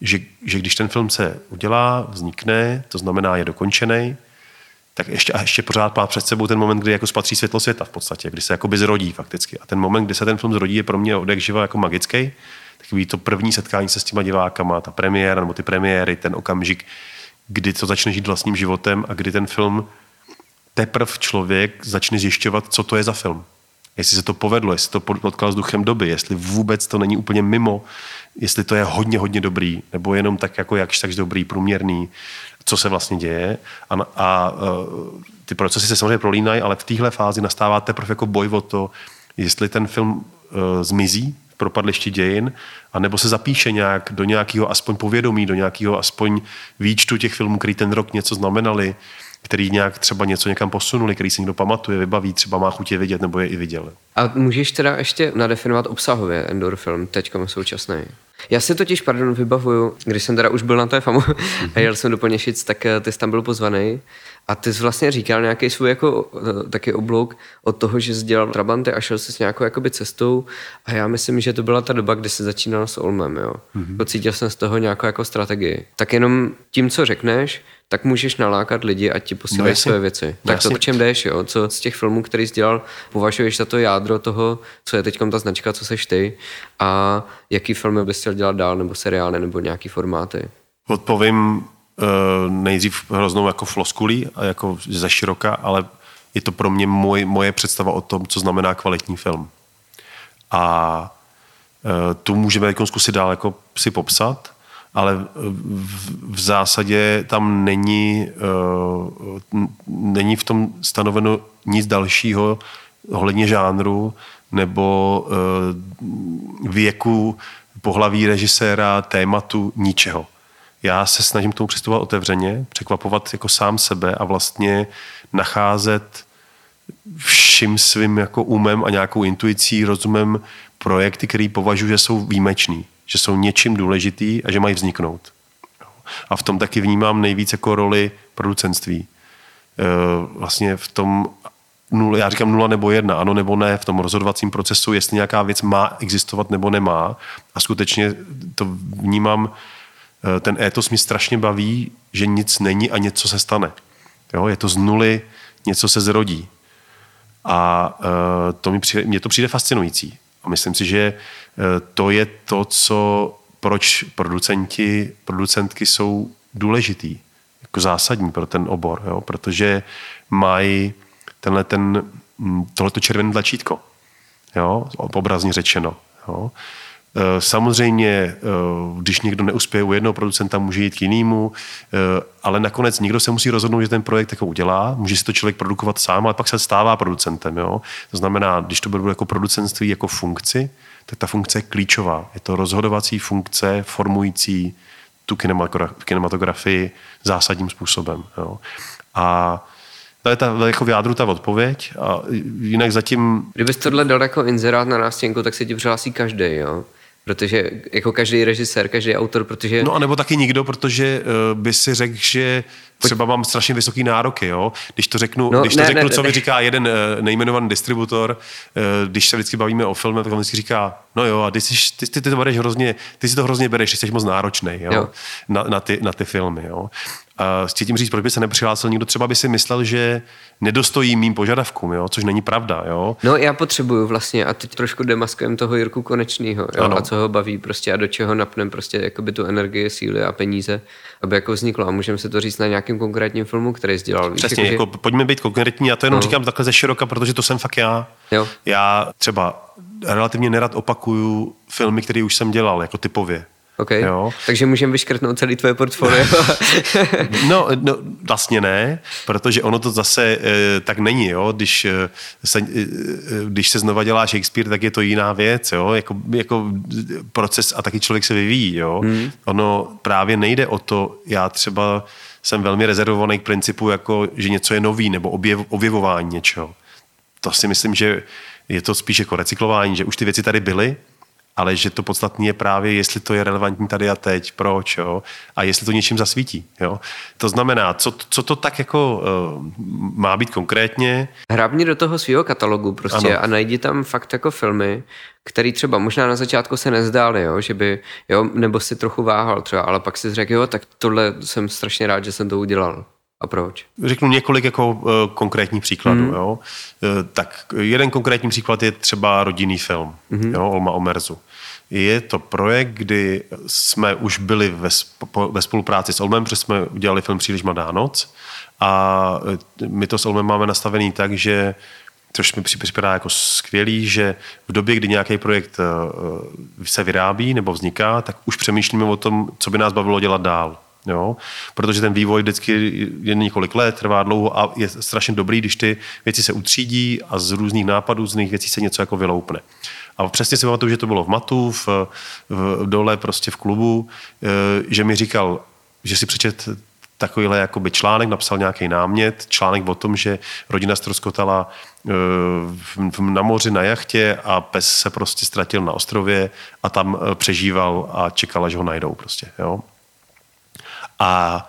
že, že když ten film se udělá, vznikne, to znamená je dokončený, tak ještě, a ještě pořád má před sebou ten moment, kdy jako spatří světlo světa v podstatě, kdy se jako by zrodí fakticky. A ten moment, kdy se ten film zrodí, je pro mě odek živa jako magický. Takový to první setkání se s těma divákama, ta premiéra nebo ty premiéry, ten okamžik, kdy to začne žít vlastním životem a kdy ten film teprv člověk začne zjišťovat, co to je za film. Jestli se to povedlo, jestli to potkal s duchem doby, jestli vůbec to není úplně mimo, jestli to je hodně, hodně dobrý, nebo jenom tak jako jakž takž dobrý, průměrný, co se vlastně děje. A, a, a ty procesy se samozřejmě prolínají, ale v téhle fázi nastává teprve jako boj o to, jestli ten film uh, zmizí propadlišti dějin, anebo se zapíše nějak do nějakého aspoň povědomí, do nějakého aspoň výčtu těch filmů, který ten rok něco znamenali, který nějak třeba něco někam posunuli, který si někdo pamatuje, vybaví, třeba má chutě vidět nebo je i viděl. A můžeš teda ještě nadefinovat obsahově Endor film teďka současný? Já si totiž, pardon, vybavuju, když jsem teda už byl na té famu a jel jsem do Plněšic, tak eh, ty jsi tam byl pozvaný a ty jsi vlastně říkal nějaký svůj jako eh, taky oblouk od toho, že jsi dělal Trabanty a šel jsi s nějakou jakoby cestou a já myslím, že to byla ta doba, kdy jsi začínal s Olmem, jo. Mm-hmm. Pocítil jsem z toho nějakou jako strategii. Tak jenom tím, co řekneš, tak můžeš nalákat lidi, ať ti posílají no, své věci. No, tak to, o čem jdeš, jo? Co z těch filmů, který jsi dělal, považuješ za to jádro toho, co je teď ta značka, co seš ty a jaký filmy bys chtěl dělat dál, nebo seriály, nebo nějaký formáty? Odpovím nejdřív hroznou jako floskulí a jako ze široka, ale je to pro mě moj, moje představa o tom, co znamená kvalitní film. A uh, tu můžeme jako zkusit dál jako si popsat, ale v, v zásadě tam není, uh, není v tom stanoveno nic dalšího ohledně žánru nebo věku, pohlaví režiséra, tématu, ničeho. Já se snažím k tomu přistupovat otevřeně, překvapovat jako sám sebe a vlastně nacházet vším svým jako umem a nějakou intuicí, rozumem projekty, které považuji, že jsou výjimečný že jsou něčím důležitý a že mají vzniknout. A v tom taky vnímám nejvíc jako roli producentství. vlastně v tom já říkám nula nebo jedna, ano nebo ne v tom rozhodovacím procesu, jestli nějaká věc má existovat nebo nemá. A skutečně to vnímám, ten étos mi strašně baví, že nic není a něco se stane. Jo, je to z nuly, něco se zrodí. A uh, to mi přijde, mně to přijde fascinující. A myslím si, že uh, to je to, co, proč producenti, producentky jsou důležitý, jako zásadní pro ten obor, jo? protože mají tenhle ten, mm, tohleto červené tlačítko, jo? obrazně řečeno. Jo? E, samozřejmě, e, když někdo neuspěje u jednoho producenta, může jít k jinému, e, ale nakonec někdo se musí rozhodnout, že ten projekt jako udělá. Může si to člověk produkovat sám, ale pak se stává producentem. Jo? To znamená, když to bude jako producentství jako funkci, tak ta funkce je klíčová. Je to rozhodovací funkce formující tu kinematografii zásadním způsobem. Jo? A to je ta, jako v jádru ta odpověď a jinak zatím... Kdybys tohle dal jako inzerát na nástěnku, tak se ti přihlásí každý, jo? Protože jako každý režisér, každý autor, protože... No a nebo taky nikdo, protože uh, by si řekl, že třeba mám strašně vysoký nároky, jo? Když to řeknu, no, když to ne, řeknu ne, co ne, mi říká jeden uh, nejmenovaný distributor, uh, když se vždycky bavíme o filmu, tak on vždycky říká, no jo, a ty, jsi, ty, ty, ty, to bereš hrozně, ty si to hrozně bereš, jsi moc náročný, jo? jo. Na, na, ty, na ty filmy, jo? Chci tím říct, proč by se nepřihlásil někdo, třeba by si myslel, že nedostojí mým požadavkům, jo? což není pravda. Jo? No já potřebuju vlastně a teď trošku demaskujem toho Jirku Konečného a co ho baví prostě a do čeho napnem prostě jakoby tu energii, síly a peníze, aby jako vzniklo a můžeme se to říct na nějakém konkrétním filmu, který jsi dělal. Přesně, jako, jako, že... pojďme být konkrétní, já to jenom no. říkám takhle ze široka, protože to jsem fakt já. Jo. Já třeba relativně nerad opakuju filmy, které už jsem dělal, jako typově. Okay. Jo. Takže můžeme vyškrtnout celý tvoje portfolio. no, no, vlastně ne, protože ono to zase e, tak není. Jo? Když, e, se, e, když se znova dělá Shakespeare, tak je to jiná věc. Jo? Jako, jako proces a taky člověk se vyvíjí. Jo? Hmm. Ono právě nejde o to, já třeba jsem velmi rezervovaný k principu, jako, že něco je nový nebo objev, objevování něčeho. To si myslím, že je to spíš jako recyklování, že už ty věci tady byly, ale že to podstatné je právě, jestli to je relevantní tady a teď, proč, jo, a jestli to něčím zasvítí, jo. To znamená, co, co to tak jako uh, má být konkrétně? Hrabni do toho svého katalogu prostě ano. a najdi tam fakt jako filmy, který třeba možná na začátku se nezdály, jo, že by, jo, nebo si trochu váhal třeba, ale pak si řekl, jo, tak tohle jsem strašně rád, že jsem to udělal. A proč? Řeknu několik jako uh, konkrétních příkladů. Mm. Jo. Uh, tak jeden konkrétní příklad je třeba rodinný film, mm. jo, Olma Omerzu. Je to projekt, kdy jsme už byli ve, ve spolupráci s Olmem, protože jsme udělali film Příliš mladá noc a eh, my to s Olmem máme nastavený tak, že což mi připadá jako skvělý, že v době, kdy nějaký projekt se vyrábí nebo vzniká, tak už přemýšlíme o tom, co by nás bavilo dělat dál. Jo? Protože ten vývoj vždycky je několik let, trvá dlouho a je strašně dobrý, když ty věci se utřídí a z různých nápadů, z různých věcí se něco jako vyloupne. A přesně si pamatuju, že to bylo v Matu, v, v dole prostě v klubu, eh, že mi říkal, že si přečet takovýhle jakoby článek, napsal nějaký námět, článek o tom, že rodina stroskotala eh, na moři na jachtě a pes se prostě ztratil na ostrově a tam eh, přežíval a čekal, až ho najdou prostě, jo. A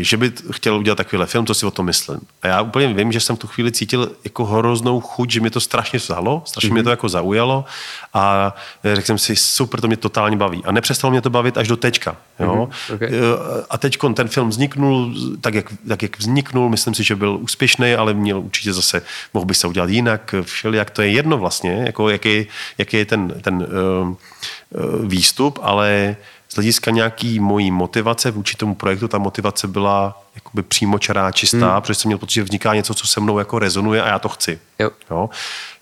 že by chtěl udělat takovýhle film, co si o tom myslím. A já úplně vím, že jsem v tu chvíli cítil jako hroznou chuť, že mě to strašně vzalo, strašně mm-hmm. mě to mhm. jako zaujalo a řekl jsem si, super, to mě totálně baví. A nepřestalo mě to bavit až do teďka. Jo? Mm-hmm. Okay. A teď ten film vzniknul tak jak, tak, jak vzniknul, myslím si, že byl úspěšný, ale měl určitě zase, mohl by se udělat jinak, všelijak, to je jedno vlastně, jako jaký, jaký je ten, ten uh, výstup, ale hlediska nějaký mojí motivace vůči tomu projektu, ta motivace byla jakoby přímočará, čistá, hmm. protože jsem měl pocit, že vzniká něco, co se mnou jako rezonuje a já to chci. Jo. Jo.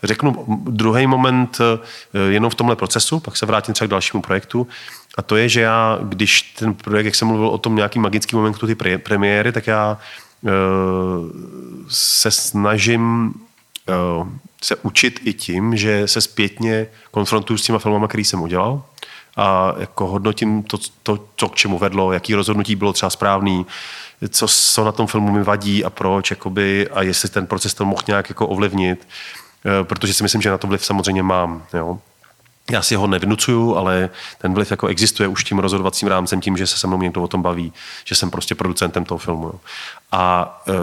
Řeknu druhý moment eh, jenom v tomhle procesu, pak se vrátím třeba k dalšímu projektu. A to je, že já, když ten projekt, jak jsem mluvil o tom nějaký magický moment ty pre- premiéry, tak já uh, se snažím uh, se učit i tím, že se zpětně konfrontuju s těma filmama, který jsem udělal a jako hodnotím to, to, to, k čemu vedlo, jaký rozhodnutí bylo třeba správný, co, co na tom filmu mi vadí a proč, jakoby, a jestli ten proces to mohl nějak jako ovlivnit, eh, protože si myslím, že na to vliv samozřejmě mám. Jo. já si ho nevnucuju, ale ten vliv jako existuje už tím rozhodovacím rámcem, tím, že se se mnou někdo o tom baví, že jsem prostě producentem toho filmu. Jo. A uh,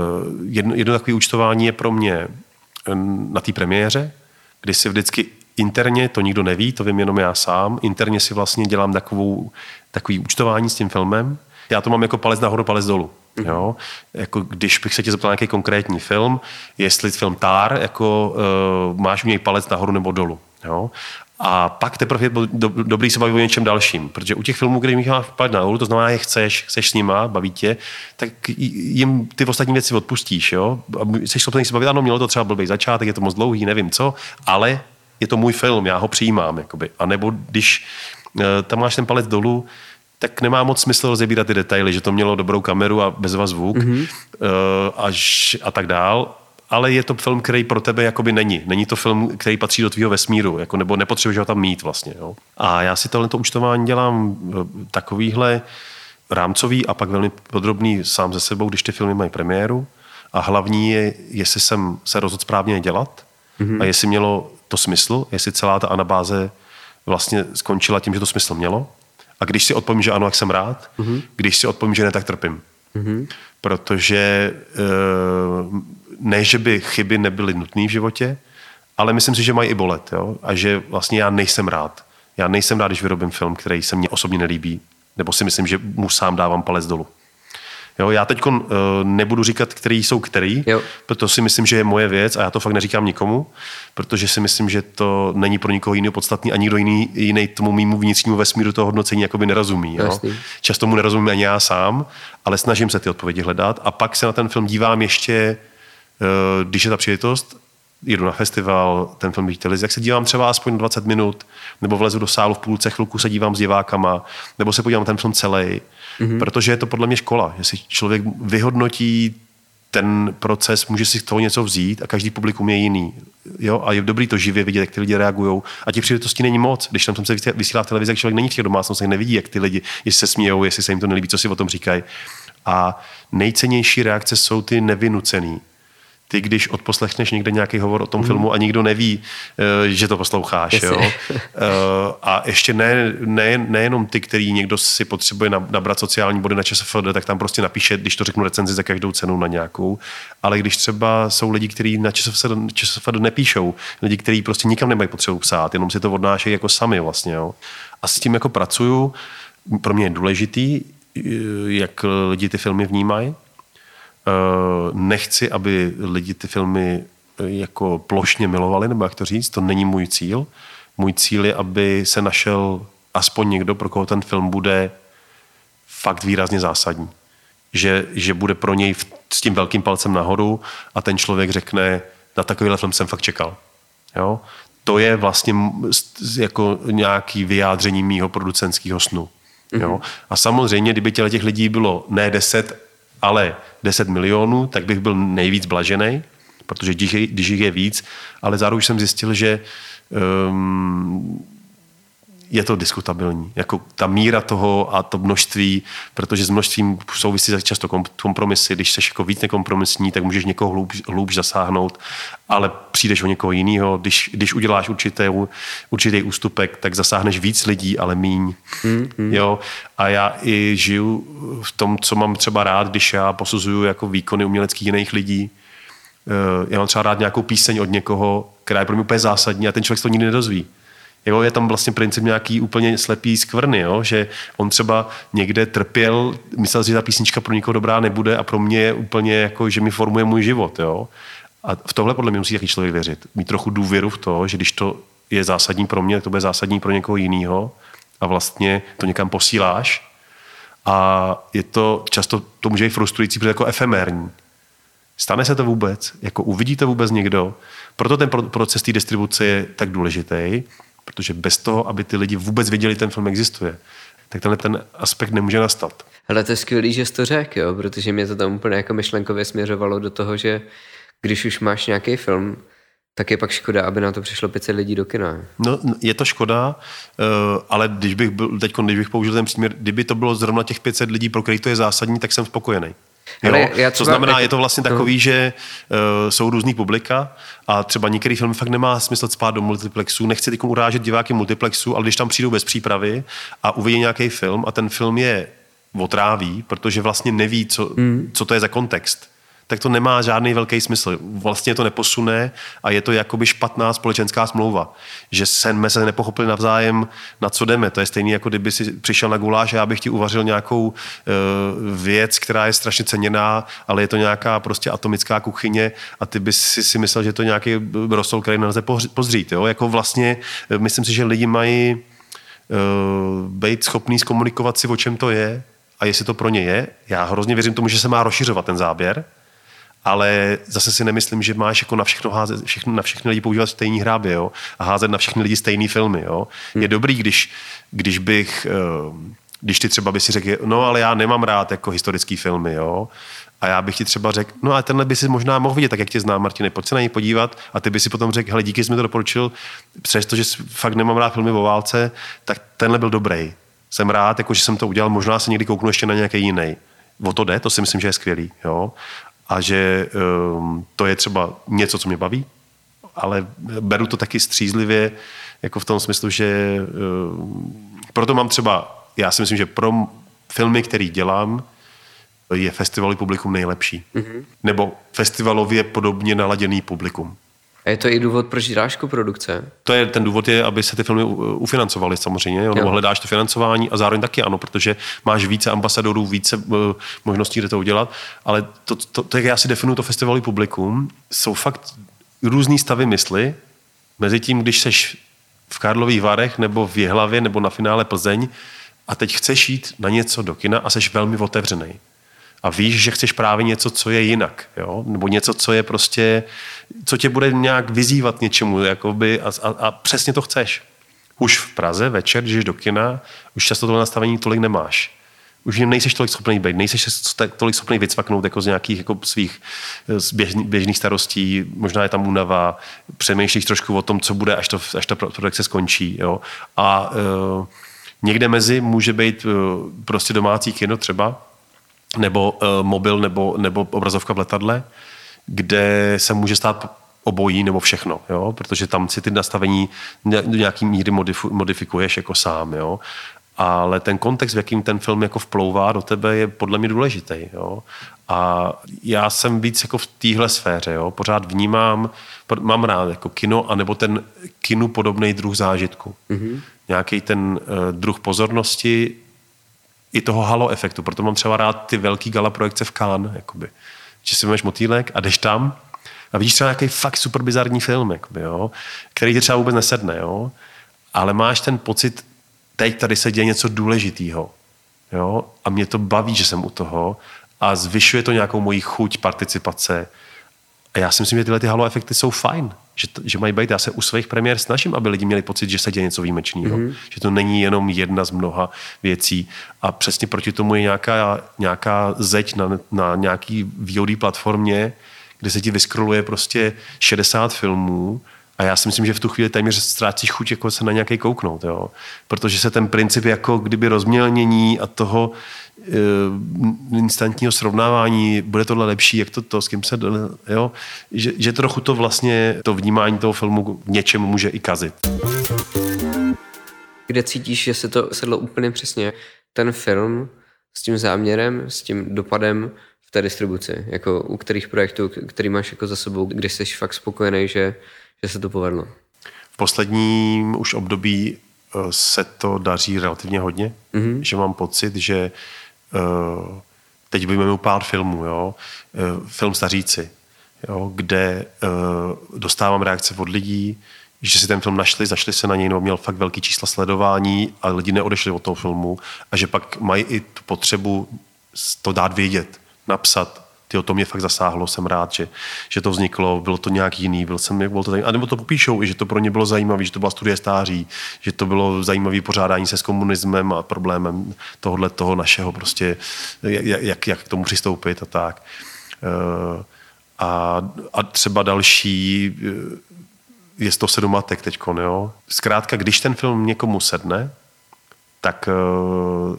jedno, jedno takové účtování je pro mě na té premiéře, kdy si vždycky interně, to nikdo neví, to vím jenom já sám, interně si vlastně dělám takovou, takový účtování s tím filmem. Já to mám jako palec nahoru, palec dolů. Mm-hmm. Jo? Jako když bych se tě zeptal nějaký konkrétní film, jestli film Tár, jako uh, máš u něj palec nahoru nebo dolů. Jo? A pak teprve je do, dobrý se bavit o něčem dalším. Protože u těch filmů, kde jich máš palec nahoru, to znamená, že chceš, chceš s nima, baví tě, tak jim ty ostatní věci odpustíš. Jo? A jsi schopný se bavit, ano, mělo to třeba blbý začátek, je to moc dlouhý, nevím co, ale je to můj film, já ho přijímám. Jakoby. A nebo když uh, tam máš ten palec dolů, tak nemá moc smysl rozebírat ty detaily, že to mělo dobrou kameru a bezva zvuk mm-hmm. až, a tak dál. Ale je to film, který pro tebe jakoby není. Není to film, který patří do tvýho vesmíru, jako, nebo nepotřebuješ ho tam mít vlastně. Jo. A já si tohle účtování dělám eh, takovýhle rámcový a pak velmi podrobný sám ze sebou, když ty filmy mají premiéru. A hlavní je, jestli jsem se rozhodl správně dělat mm-hmm. a jestli mělo to smysl, jestli celá ta anabáze vlastně skončila tím, že to smysl mělo a když si odpovím, že ano, jak jsem rád, mm-hmm. když si odpovím, že ne, tak trpím. Mm-hmm. Protože eh, ne, že by chyby nebyly nutné v životě, ale myslím si, že mají i bolet. Jo? A že vlastně já nejsem rád. Já nejsem rád, když vyrobím film, který se mně osobně nelíbí. Nebo si myslím, že mu sám dávám palec dolů. Jo, já teď uh, nebudu říkat, který jsou který, jo. protože si myslím, že je moje věc a já to fakt neříkám nikomu, protože si myslím, že to není pro nikoho jiného podstatný a nikdo jiný, jiný tomu mýmu vnitřnímu vesmíru toho hodnocení jakoby nerozumí. Jo? Často mu nerozumím ani já sám, ale snažím se ty odpovědi hledat a pak se na ten film dívám ještě, uh, když je ta příležitost, jedu na festival, ten film televizi, jak se dívám třeba aspoň 20 minut, nebo vlezu do sálu v půlce, chvilku se dívám s divákama, nebo se podívám ten film celý Mm-hmm. Protože je to podle mě škola. Jestli člověk vyhodnotí ten proces, může si z toho něco vzít a každý publikum je jiný. Jo? A je dobrý to živě vidět, jak ty lidi reagují. A těch příležitostí není moc. Když tam se vysílá v televizi, jak člověk není v těch domácnostech, nevidí, jak ty lidi, jestli se smějou, jestli se jim to nelíbí, co si o tom říkají. A nejcennější reakce jsou ty nevynucený ty, když odposlechneš někde nějaký hovor o tom mm. filmu a nikdo neví, eh, že to posloucháš. Jo? Eh, a ještě ne, ne, nejenom ty, který někdo si potřebuje nabrat sociální body na ČSFD, tak tam prostě napíše, když to řeknu recenzi za každou cenu na nějakou. Ale když třeba jsou lidi, kteří na ČSFD, ČSFD nepíšou, lidi, kteří prostě nikam nemají potřebu psát, jenom si to odnášejí jako sami vlastně. Jo? A s tím jako pracuju, pro mě je důležitý, eh, jak lidi ty filmy vnímají, nechci, aby lidi ty filmy eh, jako plošně milovali, nebo jak to říct, to není můj cíl. Můj cíl je, aby se našel aspoň někdo, pro koho ten film bude fakt výrazně zásadní. Že, že bude pro něj v, s tím velkým palcem nahoru a ten člověk řekne, na takovýhle film jsem fakt čekal. Jo? To je vlastně jako nějaký vyjádření mýho producentského snu. Mm-hmm. Jo? A samozřejmě, kdyby těch lidí bylo ne 10, ale 10 milionů, tak bych byl nejvíc blažený, protože když, jich je víc, ale zároveň jsem zjistil, že um, je to diskutabilní. Jako ta míra toho a to množství, protože s množstvím souvisí často kompromisy. Když jsi jako víc nekompromisní, tak můžeš někoho hloub, hloubš zasáhnout, ale přijdeš o někoho jiného. Když, když uděláš určitý, určitý ústupek, tak zasáhneš víc lidí, ale míň. Mm-hmm. Jo? A já i žiju v tom, co mám třeba rád, když já posuzuju jako výkony uměleckých jiných lidí. Eh, já mám třeba rád nějakou píseň od někoho, která je pro mě úplně zásadní a ten člověk se to nikdy nedozví. Jo, je tam vlastně princip nějaký úplně slepý skvrny, jo? že on třeba někde trpěl, myslel, že ta písnička pro někoho dobrá nebude a pro mě je úplně jako, že mi formuje můj život. Jo? A v tohle podle mě musí jaký člověk věřit. Mít trochu důvěru v to, že když to je zásadní pro mě, to bude zásadní pro někoho jiného a vlastně to někam posíláš a je to často, to může být frustrující, protože jako efemérní. Stane se to vůbec? Jako uvidí to vůbec někdo? Proto ten proces té distribuce je tak důležitý Protože bez toho, aby ty lidi vůbec věděli, ten film existuje, tak tenhle ten aspekt nemůže nastat. Ale to je skvělý, že jsi to řekl, jo? protože mě to tam úplně jako myšlenkově směřovalo do toho, že když už máš nějaký film, tak je pak škoda, aby na to přišlo 500 lidí do kina. No, je to škoda, eh, ale když bych byl, teď, když bych použil ten příměr, kdyby to bylo zrovna těch 500 lidí, pro který to je zásadní, tak jsem spokojený. Jo? já Co znamená, je to vlastně takový, že uh, jsou různý publika a třeba některý film fakt nemá smysl spát do multiplexu. Nechci teď urážet diváky multiplexu, ale když tam přijdou bez přípravy a uvidí nějaký film a ten film je otráví, protože vlastně neví, co, mm. co to je za kontext, tak to nemá žádný velký smysl. Vlastně to neposune a je to jakoby špatná společenská smlouva. Že jsme se nepochopili navzájem, na co jdeme. To je stejný, jako kdyby si přišel na guláš a já bych ti uvařil nějakou uh, věc, která je strašně ceněná, ale je to nějaká prostě atomická kuchyně a ty bys si, si myslel, že je to nějaký rostol, který nelze pozřít. Jo? Jako vlastně, eh, myslím si, že lidi mají uh, být schopný zkomunikovat si, o čem to je, a jestli to pro ně je. Já hrozně věřím tomu, že se má rozšiřovat ten záběr, ale zase si nemyslím, že máš jako na všechno házet, všechno, na všechny lidi používat stejný hrábě, jo? a házet na všechny lidi stejný filmy. Jo? Hmm. Je dobrý, když, když bych, eh, když ty třeba by si řekl, no ale já nemám rád jako historický filmy, jo? A já bych ti třeba řekl, no a tenhle by si možná mohl vidět, tak jak tě znám, Martine, pojď se na něj podívat a ty by si potom řekl, hele, díky, jsi mi to doporučil, přestože fakt nemám rád filmy o válce, tak tenhle byl dobrý. Jsem rád, jako, že jsem to udělal, možná se někdy kouknu ještě na nějaký jiný. O to jde, to si myslím, že je skvělý. Jo? A že um, to je třeba něco, co mě baví, ale beru to taky střízlivě, jako v tom smyslu, že um, proto mám třeba, já si myslím, že pro filmy, který dělám, je festivalový publikum nejlepší. Mm-hmm. Nebo festivalově podobně naladěný publikum. A je to i důvod, proč děláš produkce? To je, ten důvod je, aby se ty filmy ufinancovaly samozřejmě, jo? nebo hledáš to financování a zároveň taky ano, protože máš více ambasadorů, více uh, možností, kde to udělat, ale to, to, to, jak já si definuju to festivalový publikum, jsou fakt různý stavy mysli, mezi tím, když seš v Karlových Varech nebo v Jihlavě nebo na finále Plzeň a teď chceš jít na něco do kina a seš velmi otevřený a víš, že chceš právě něco, co je jinak, jo? nebo něco, co je prostě, co tě bude nějak vyzývat něčemu, jakoby, a, a, a přesně to chceš. Už v Praze večer, když jdeš do kina, už často to nastavení tolik nemáš. Už jim nejseš tolik schopný být, nejseš tolik schopný vycvaknout jako z nějakých jako svých z běžný, běžných starostí, možná je tam únava, přemýšlíš trošku o tom, co bude, až, to, až ta produkce skončí. Jo? A uh, někde mezi může být uh, prostě domácí kino třeba, nebo uh, mobil, nebo, nebo obrazovka v letadle, kde se může stát obojí nebo všechno, jo? protože tam si ty nastavení do nějaký míry modifikuješ jako sám. Jo? Ale ten kontext, v jakým ten film jako vplouvá do tebe, je podle mě důležitý. Jo? A já jsem víc jako v téhle sféře. Jo? Pořád vnímám, mám rád jako kino, anebo ten kinu podobný druh zážitku. Mm-hmm. Nějaký ten uh, druh pozornosti, i toho halo efektu. Proto mám třeba rád ty velký gala projekce v Cannes, jakoby. že si máš motýlek a jdeš tam a vidíš třeba nějaký fakt super bizarní film, jakoby, jo, který ti třeba vůbec nesedne, jo, ale máš ten pocit, teď tady se děje něco důležitého. Jo? A mě to baví, že jsem u toho a zvyšuje to nějakou moji chuť participace. A já si myslím, že tyhle ty halo efekty jsou fajn že, to, že mají být. Já se u svých premiér snažím, aby lidi měli pocit, že se děje něco výjimečného. Mm-hmm. Že to není jenom jedna z mnoha věcí. A přesně proti tomu je nějaká, nějaká zeď na, na nějaký VOD platformě, kde se ti vyskroluje prostě 60 filmů a já si myslím, že v tu chvíli téměř ztrácíš chuť jako se na nějaký kouknout, jo? protože se ten princip jako kdyby rozmělnění a toho uh, instantního srovnávání, bude tohle lepší, jak to, to s kým se, jo? Že, že trochu to vlastně, to vnímání toho filmu něčem může i kazit. Kde cítíš, že se to sedlo úplně přesně, ten film s tím záměrem, s tím dopadem v té distribuci, jako u kterých projektů, který máš jako za sebou, kdy jsi fakt spokojený, že že se to povedlo? V posledním už období eh, se to daří relativně hodně, mm-hmm. že mám pocit, že uh, teď vyjmeme pár filmů, jo? Uh, film Staříci, jo? kde dostávám reakce od lidí, že si ten film našli, zašli se na něj, nebo měl fakt velký čísla sledování a lidi neodešli od toho filmu a že pak mají i tu potřebu to dát vědět, napsat, tyjo, to mě fakt zasáhlo, jsem rád, že, že to vzniklo, bylo to nějak jiný, byl jsem, bylo to zajímavé, a nebo to popíšou, že to pro ně bylo zajímavé, že to byla studie stáří, že to bylo zajímavé pořádání se s komunismem a problémem tohohle toho našeho prostě, jak, jak, jak k tomu přistoupit a tak. Eh, a, a třeba další eh, je 107 matek teď, jo. Zkrátka, když ten film někomu sedne, tak uh,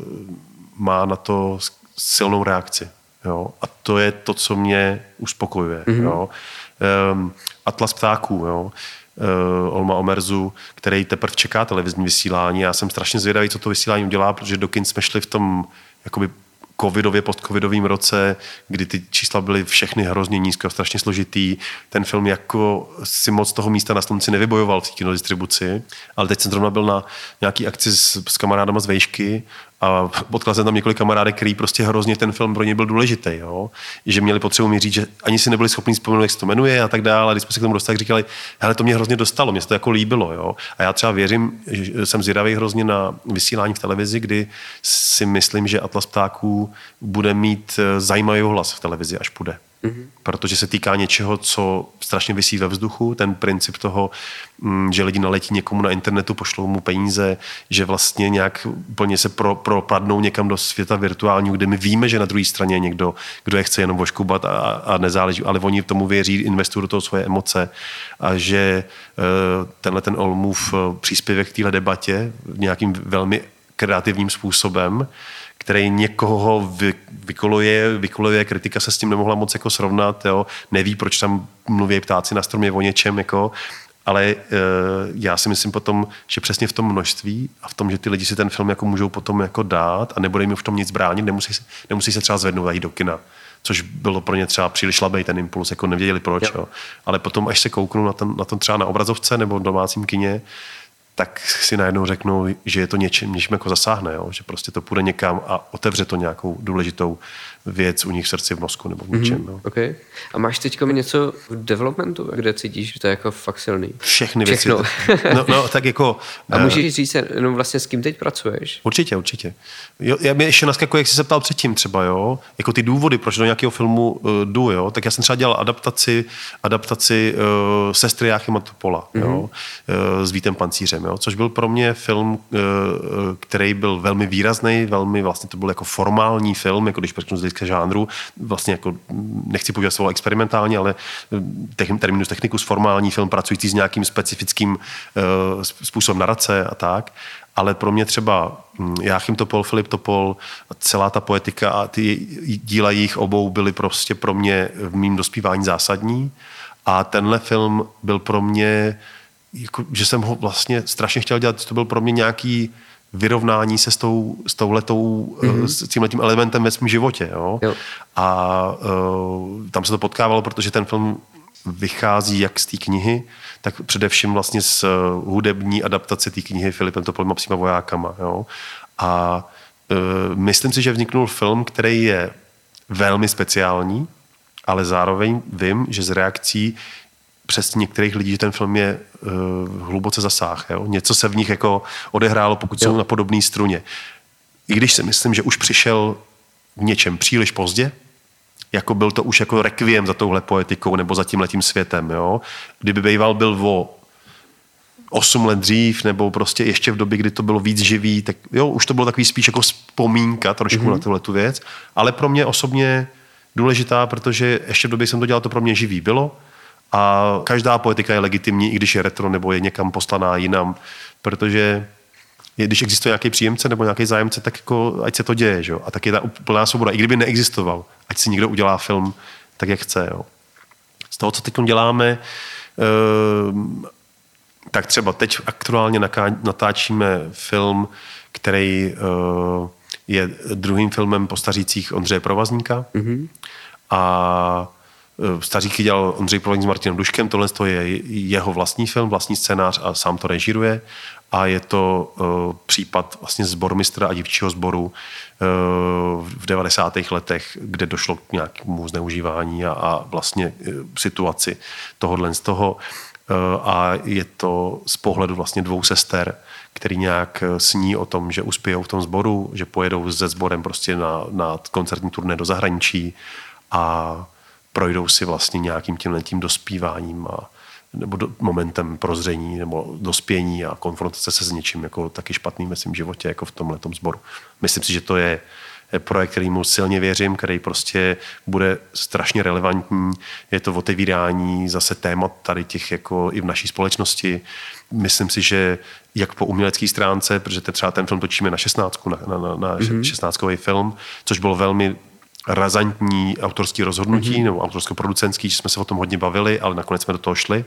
má na to silnou reakci. Jo? A to je to, co mě uspokojuje. Mm-hmm. Jo? Um, Atlas ptáků, jo? uh, Olma Omerzu, který teprve čeká televizní vysílání. Já jsem strašně zvědavý, co to vysílání udělá, protože do kin jsme šli v tom jakoby covidově, postcovidovém roce, kdy ty čísla byly všechny hrozně nízké, strašně složitý. Ten film jako si moc toho místa na slunci nevybojoval v kinodistribuci, ale teď jsem zrovna byl na nějaký akci s, s kamarádama z Vejšky a potkal jsem tam několik kamarádek, který prostě hrozně ten film pro ně byl důležitý. Jo? Že měli potřebu mi říct, že ani si nebyli schopni vzpomenout, jak se to jmenuje a tak dále. A když jsme se k tomu dostali, říkali, hele, to mě hrozně dostalo, mě se to jako líbilo. Jo? A já třeba věřím, že jsem zvědavý hrozně na vysílání v televizi, kdy si myslím, že Atlas ptáků bude mít eh, zajímavý hlas v televizi, až půjde mm-hmm. protože se týká něčeho, co strašně vysí ve vzduchu, ten princip toho, mm, že lidi naletí někomu na internetu, pošlou mu peníze, že vlastně nějak úplně se pro, propadnou někam do světa virtuálního, kde my víme, že na druhé straně je někdo, kdo je chce jenom voškubat a, a nezáleží, ale oni tomu věří, investují do toho svoje emoce a že eh, tenhle ten Olmův eh, příspěvek k téhle debatě nějakým velmi kreativním způsobem který někoho vy, vykoluje, vykoluje, kritika se s tím nemohla moc jako srovnat, jo. neví, proč tam mluví ptáci na stromě o něčem, jako, ale e, já si myslím potom, že přesně v tom množství a v tom, že ty lidi si ten film jako můžou potom jako dát a nebude jim v tom nic bránit, nemusí, nemusí se třeba zvednout a jít do kina což bylo pro ně třeba příliš slabý ten impuls, jako nevěděli proč. Jo. Jo. Ale potom, až se kouknou na tom, na tom třeba na obrazovce nebo v domácím kině, tak si najednou řeknou, že je to něčím, něčím jako zasáhne, jo? že prostě to půjde někam a otevře to nějakou důležitou věc u nich v srdci, v mozku nebo v něčem. Mm-hmm. Okay. A máš teď něco v developmentu, kde cítíš, že to je jako fakt silný? Všechny věci. Všechno. no, no, tak jako... A můžeš uh, říct no vlastně s kým teď pracuješ? Určitě, určitě. Jo, já mě ještě naskakuje, jak jsi se ptal předtím třeba, jo, jako ty důvody, proč do nějakého filmu uh, jdu, jo, tak já jsem třeba dělal adaptaci, adaptaci uh, sestry Jáchyma Topola, mm-hmm. jo, uh, s Vítem Pancířem, jo, což byl pro mě film, uh, který byl velmi výrazný, velmi vlastně to byl jako formální film, jako když řeknu hlediska žánru, vlastně jako, nechci používat slovo experimentální, ale eh, terminus technicus formální film pracující s nějakým specifickým uh, způsobem narace a tak. Ale pro mě třeba hm, Jáchym Topol, Filip Topol, celá ta poetika a ty díla jejich obou byly prostě pro mě v mým dospívání zásadní. A tenhle film byl pro mě, jako, že jsem ho vlastně strašně chtěl dělat, to byl pro mě nějaký vyrovnání se s, tou, s touhletou, mm-hmm. s tímhletím elementem ve svém životě. Jo? Jo. A uh, tam se to potkávalo, protože ten film vychází jak z té knihy, tak především vlastně z uh, hudební adaptace té knihy Filipem Topolem a psíma vojákama. Jo? A uh, myslím si, že vzniknul film, který je velmi speciální, ale zároveň vím, že z reakcí přes některých lidí, že ten film je uh, hluboce zasáh. Jo? Něco se v nich jako odehrálo, pokud jo. jsou na podobné struně. I když si myslím, že už přišel v něčem příliš pozdě, jako byl to už jako rekviem za touhle poetikou nebo za tím letím světem. Jo? Kdyby Bejval byl o 8 let dřív, nebo prostě ještě v době, kdy to bylo víc živý, tak jo, už to bylo takový spíš jako vzpomínka trošku mm-hmm. na tuhle tu věc, ale pro mě osobně důležitá, protože ještě v době jsem to dělal, to pro mě živý bylo a každá poetika je legitimní, i když je retro nebo je někam poslaná jinam, protože když existuje nějaký příjemce nebo nějaký zájemce, tak jako, ať se to děje. Že? A tak je ta úplná svoboda. I kdyby neexistoval, ať si někdo udělá film tak, jak chce. Jo? Z toho, co teď děláme, uh, tak třeba teď aktuálně natáčíme film, který uh, je druhým filmem postařících Ondřeje Provazníka. Mm-hmm. A Eh, Staříky dělal Ondřej Provazník s Martinem Duškem, tohle je jeho vlastní film, vlastní scénář a sám to režíruje a je to uh, případ vlastně zbormistra a dívčího sboru uh, v 90. letech, kde došlo k nějakému zneužívání a, a vlastně uh, situaci tohohle z toho. Uh, a je to z pohledu vlastně dvou sester, který nějak sní o tom, že uspějou v tom sboru, že pojedou se sborem prostě na, na koncertní turné do zahraničí a projdou si vlastně nějakým tím tím dospíváním a nebo do, momentem prozření nebo dospění a konfrontace se s něčím jako taky špatným ve svém životě, jako v tomhle sboru. Myslím si, že to je projekt, kterýmu silně věřím, který prostě bude strašně relevantní. Je to otevírání zase témat tady těch jako i v naší společnosti. Myslím si, že jak po umělecké stránce, protože třeba ten film točíme na 16, na, na, na, na mm-hmm. 16 film, což bylo velmi razantní autorský rozhodnutí mm-hmm. nebo autorsko-producentský, že jsme se o tom hodně bavili, ale nakonec jsme do toho šli.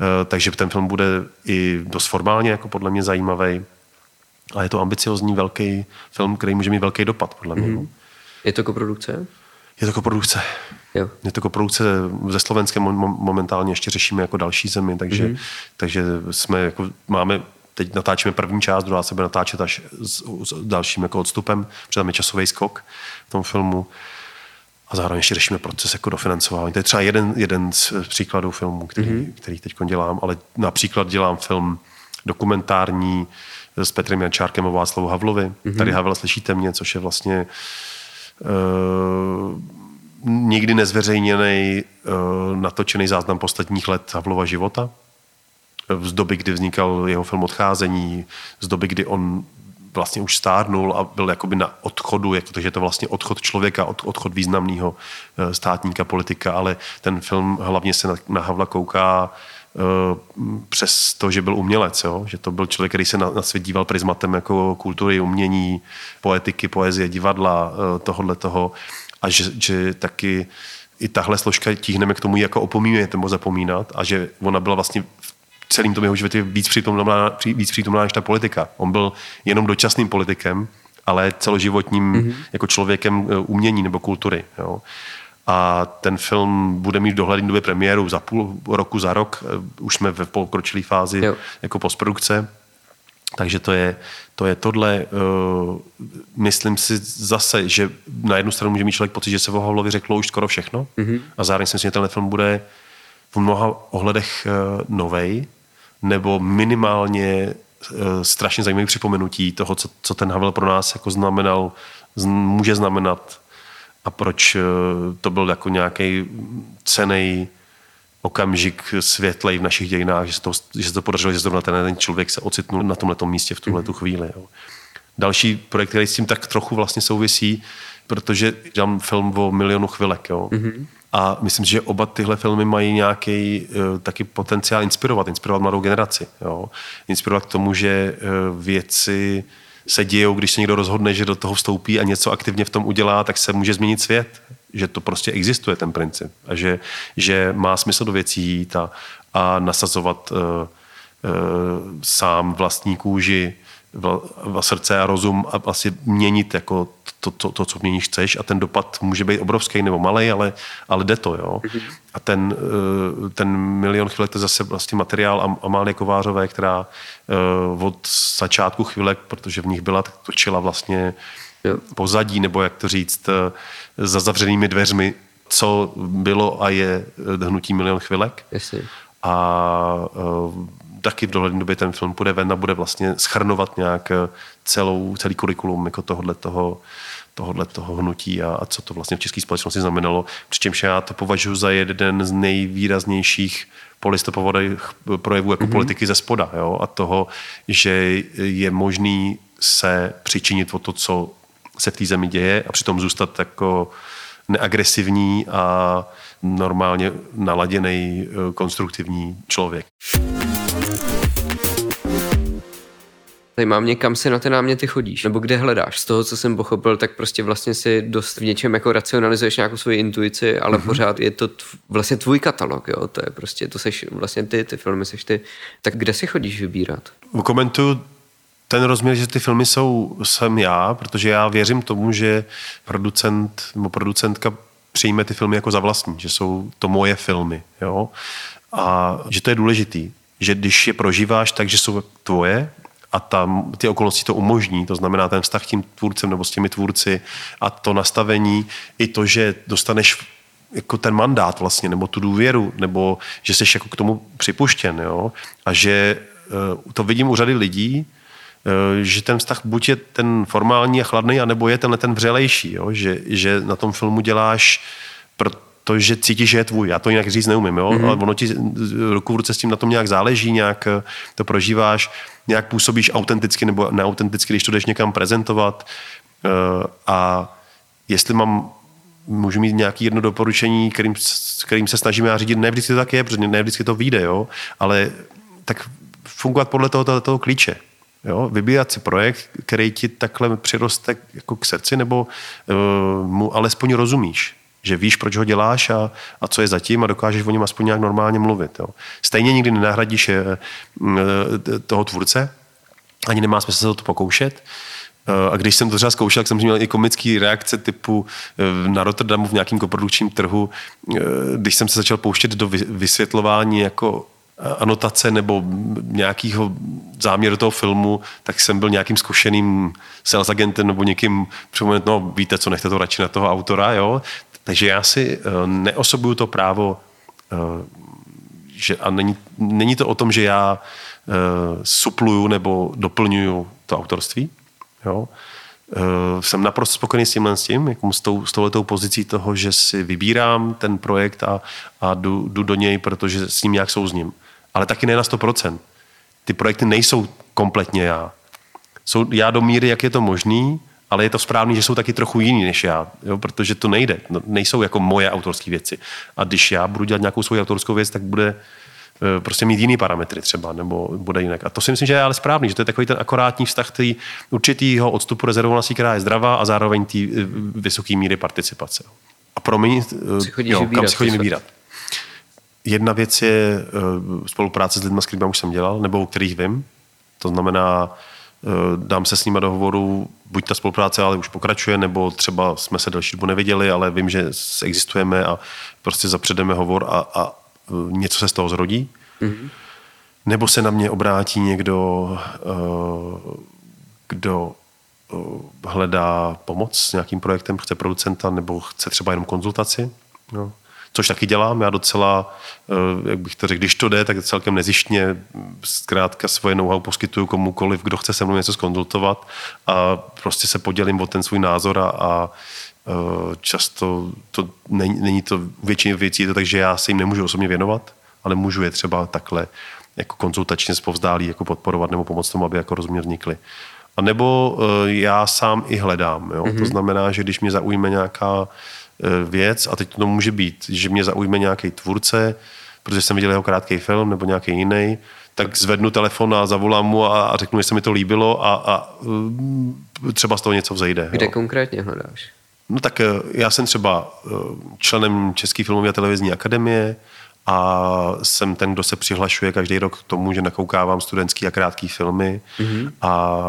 Eh, takže ten film bude i dost formálně jako podle mě zajímavý. A je to ambiciozní velký film, který může mít velký dopad, podle mě. Mm-hmm. Je to koprodukce? Je to koprodukce. Jo. Je to koprodukce ze Slovenskem momentálně ještě řešíme jako další zemi, takže, mm-hmm. takže jsme jako, máme teď natáčíme první část, druhá se bude natáčet až s, s dalším jako odstupem, protože tam je časový skok v tom filmu a zároveň ještě řešíme proces jako dofinancování. To je třeba jeden, jeden z příkladů filmů, který, mm-hmm. který teď dělám, ale například dělám film dokumentární s Petrem Jančárkem o Václavu Havlovi. Mm-hmm. Tady Havel slyšíte mě, což je vlastně uh, nikdy nezveřejněný uh, natočený záznam posledních let Havlova života. Z doby, kdy vznikal jeho film Odcházení, z doby, kdy on vlastně už stárnul a byl jakoby na odchodu, jako, takže je to vlastně odchod člověka, od, odchod významného eh, státníka, politika, ale ten film hlavně se na, na Havla kouká uh, přes to, že byl umělec, jo? že to byl člověk, který se na, na svět díval prismatem jako kultury, umění, poetiky, poezie, divadla, uh, tohohle toho a že, že taky i tahle složka tíhneme k tomu, jako opomíjet nebo zapomínat a že ona byla vlastně celým tom jeho životě víc přítomná, víc přítomná než ta politika. On byl jenom dočasným politikem, ale celoživotním mm-hmm. jako člověkem e, umění nebo kultury. Jo. A ten film bude mít v dohledné době premiéru za půl roku, za rok. E, už jsme ve pokročilé fázi jo. jako postprodukce. Takže to je, to je tohle. Uh, myslím si zase, že na jednu stranu může mít člověk pocit, že se o Havlovi řeklo už skoro všechno. Mm-hmm. A zároveň si myslím, že tenhle film bude v mnoha ohledech uh, novej nebo minimálně uh, strašně zajímavý připomenutí toho, co, co ten Havel pro nás jako znamenal, může znamenat a proč uh, to byl jako nějaký cený okamžik světlej v našich dějinách, že se to, že se to podařilo, že zrovna ten člověk se ocitnul na tomhle místě v tuhle mm-hmm. chvíli. Jo. Další projekt, který s tím tak trochu vlastně souvisí, protože dělám film o milionu chvilek. Jo. Mm-hmm. A myslím, že oba tyhle filmy mají nějaký uh, taky potenciál inspirovat, inspirovat mladou generaci. Jo? Inspirovat k tomu, že uh, věci se dějou, když se někdo rozhodne, že do toho vstoupí a něco aktivně v tom udělá, tak se může změnit svět. Že to prostě existuje, ten princip. A že, že má smysl do věcí jít a, a nasazovat uh, uh, sám vlastní kůži, v srdce a rozum a asi měnit jako to, to, to, co měníš chceš a ten dopad může být obrovský nebo malý, ale, ale jde to, jo. Mm-hmm. A ten, eh, ten milion chvilek to je zase vlastně materiál Amálie Kovářové, která eh, od začátku chvilek, protože v nich byla, tak točila vlastně pozadí, nebo jak to říct, eh, za zavřenými dveřmi, co bylo a je hnutí milion chvilek. A taky v dohledné době ten film bude ven a bude vlastně schrnovat nějak celou, celý kurikulum jako tohohle toho, tohohle toho hnutí a, a co to vlastně v české společnosti znamenalo. Přičemž já to považuji za jeden z nejvýraznějších polistopovodých projevů jako mm-hmm. politiky ze spoda. Jo? A toho, že je možný se přičinit o to, co se v té zemi děje a přitom zůstat jako neagresivní a normálně naladěný eh, konstruktivní člověk. Zajímá mě, kam si na ty náměty chodíš, nebo kde hledáš. Z toho, co jsem pochopil, tak prostě vlastně si dost v něčem jako racionalizuješ nějakou svoji intuici, ale mm-hmm. pořád je to tv- vlastně tvůj katalog, jo, to je prostě, to seš vlastně ty, ty filmy seš ty. Tak kde si chodíš vybírat? Komentuju ten rozměr, že ty filmy jsou, jsem já, protože já věřím tomu, že producent nebo producentka přijme ty filmy jako za vlastní, že jsou to moje filmy, jo. A že to je důležitý, že když je prožíváš tak, že jsou tvoje, a tam ty okolnosti to umožní, to znamená ten vztah tím tvůrcem nebo s těmi tvůrci a to nastavení, i to, že dostaneš jako ten mandát vlastně, nebo tu důvěru, nebo že jsi jako k tomu připuštěn, jo? a že eh, to vidím u řady lidí, eh, že ten vztah buď je ten formální a chladný, anebo je tenhle ten vřelejší, jo? Že, že na tom filmu děláš to, že cítíš, že je tvůj. Já to jinak říct neumím, jo? Mm-hmm. ale ono ti ruku v ruce s tím na tom nějak záleží, nějak eh, to prožíváš, nějak působíš autenticky nebo neautenticky, když to jdeš někam prezentovat. Eh, a jestli mám můžu mít nějaký jedno doporučení, kterým, kterým se snažíme a řídit. Ne vždycky to tak je, protože ne vždycky to vyjde, jo? ale tak fungovat podle toho, toho, toho klíče. Jo? Vybírat si projekt, který ti takhle přiroste jako k srdci, nebo uh, mu alespoň rozumíš že víš, proč ho děláš a, a co je zatím a dokážeš o něm aspoň nějak normálně mluvit. Jo. Stejně nikdy nenahradíš je, eh, toho tvůrce, ani nemá smysl se to pokoušet. Eh, a když jsem to třeba zkoušel, tak jsem měl i komický reakce typu eh, na Rotterdamu v nějakém koprodukčním trhu, když jsem se začal pouštět do vysvětlování jako anotace nebo nějakého záměru toho filmu, tak jsem byl nějakým zkušeným sales agentem nebo někým připomenout, no víte co, nechte to radši na toho autora, jo. Takže já si uh, neosobuju to právo, uh, že, a není, není to o tom, že já uh, supluju nebo doplňuju to autorství. Jo? Jsem naprosto spokojený s tímhle s tím, jako s, tou, s touhletou pozicí toho, že si vybírám ten projekt a, a jdu, jdu do něj, protože s ním nějak souzním. Ale taky ne na 100%. Ty projekty nejsou kompletně já. Jsou já do míry, jak je to možný, ale je to správný, že jsou taky trochu jiný než já, jo, protože to nejde. No, nejsou jako moje autorské věci. A když já budu dělat nějakou svou autorskou věc, tak bude e, prostě mít jiný parametry třeba, nebo bude jinak. A to si myslím, že je ale správný, že to je takový ten akorátní vztah který určitýho odstupu rezervovanosti, která je zdravá a zároveň té e, vysoké míry participace. A promiň, e, jo, kam si chodím vybírat. Jedna věc je spolupráce s lidmi, s kterými už jsem dělal, nebo o kterých vím. To znamená, Eh, dám se s nimi do hovoru, buď ta spolupráce ale už pokračuje, nebo třeba jsme se další dobu neviděli, ale vím, že existujeme a prostě zapředeme hovor a, a eh, něco se z toho zrodí. Mm-hmm. Nebo se na mě obrátí někdo, eh, kdo hledá pomoc s nějakým projektem, chce producenta nebo chce třeba jenom konzultaci. No což taky dělám. Já docela, eh, jak bych to řekl, když to jde, tak celkem nezištně zkrátka svoje know-how poskytuju komukoliv, kdo chce se mnou něco skonzultovat a prostě se podělím o ten svůj názor a, a eh, často to není, není to většině věcí, to tak, že já se jim nemůžu osobně věnovat, ale můžu je třeba takhle jako konzultačně zpovzdálí jako podporovat nebo pomoct tomu, aby jako rozměr vznikly. A nebo uh, já sám i hledám. Jo? Mm-hmm. To znamená, že když mě zaujme nějaká Eh, věc a teď to může být, že mě zaujme nějaký tvůrce, protože jsem viděl jeho krátký film nebo nějaký jiný, tak zvednu telefon a zavolám mu a, a řeknu, že se mi to líbilo a, a eh, třeba z toho něco vzejde. Kde jo. konkrétně hledáš? No tak eh, já jsem třeba členem České filmové a televizní akademie a jsem ten, kdo se přihlašuje každý rok k tomu, že nakoukávám studentský a krátký filmy mm-hmm. a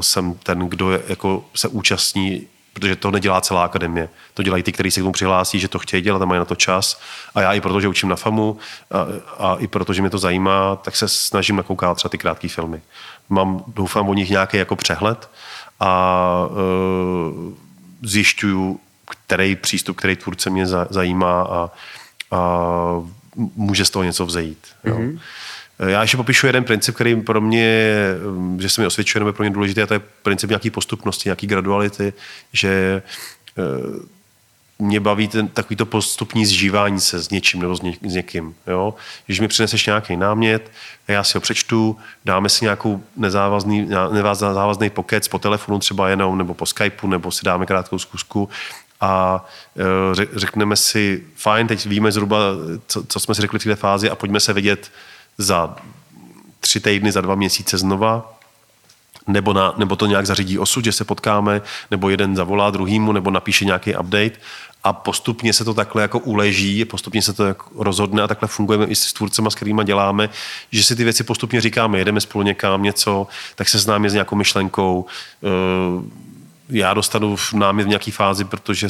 jsem ten, kdo je, jako se účastní protože to nedělá celá akademie. To dělají ty, kteří se k tomu přihlásí, že to chtějí dělat a mají na to čas. A já i proto, že učím na FAMu a, a i proto, že mě to zajímá, tak se snažím nakoukat třeba ty krátké filmy. Mám, doufám, o nich nějaký jako přehled a e, zjišťuju, který přístup, který tvůrce mě zajímá a, a může z toho něco vzejít. Jo. Mm-hmm. Já ještě popíšu jeden princip, který pro mě, že se mi osvědčuje, nebo pro mě důležitý, a to je princip nějaký postupnosti, nějaký graduality, že eh, mě baví ten, takovýto postupní zžívání se s něčím nebo s, ně, s někým. Jo? Když mi přineseš nějaký námět, já si ho přečtu, dáme si nějakou nezávazný, nezávazný pokec po telefonu třeba jenom, nebo po Skypeu, nebo si dáme krátkou zkusku a eh, řekneme si, fajn, teď víme zhruba, co, co jsme si řekli v této fázi a pojďme se vidět za tři týdny, za dva měsíce znova, nebo, na, nebo to nějak zařídí osud, že se potkáme, nebo jeden zavolá druhýmu, nebo napíše nějaký update a postupně se to takhle jako uleží, postupně se to jako rozhodne a takhle fungujeme i s tvůrcema, s kterými děláme, že si ty věci postupně říkáme, jedeme spolu někam něco, tak se známe s nějakou myšlenkou, eh, já dostanu v námi v nějaké fázi, protože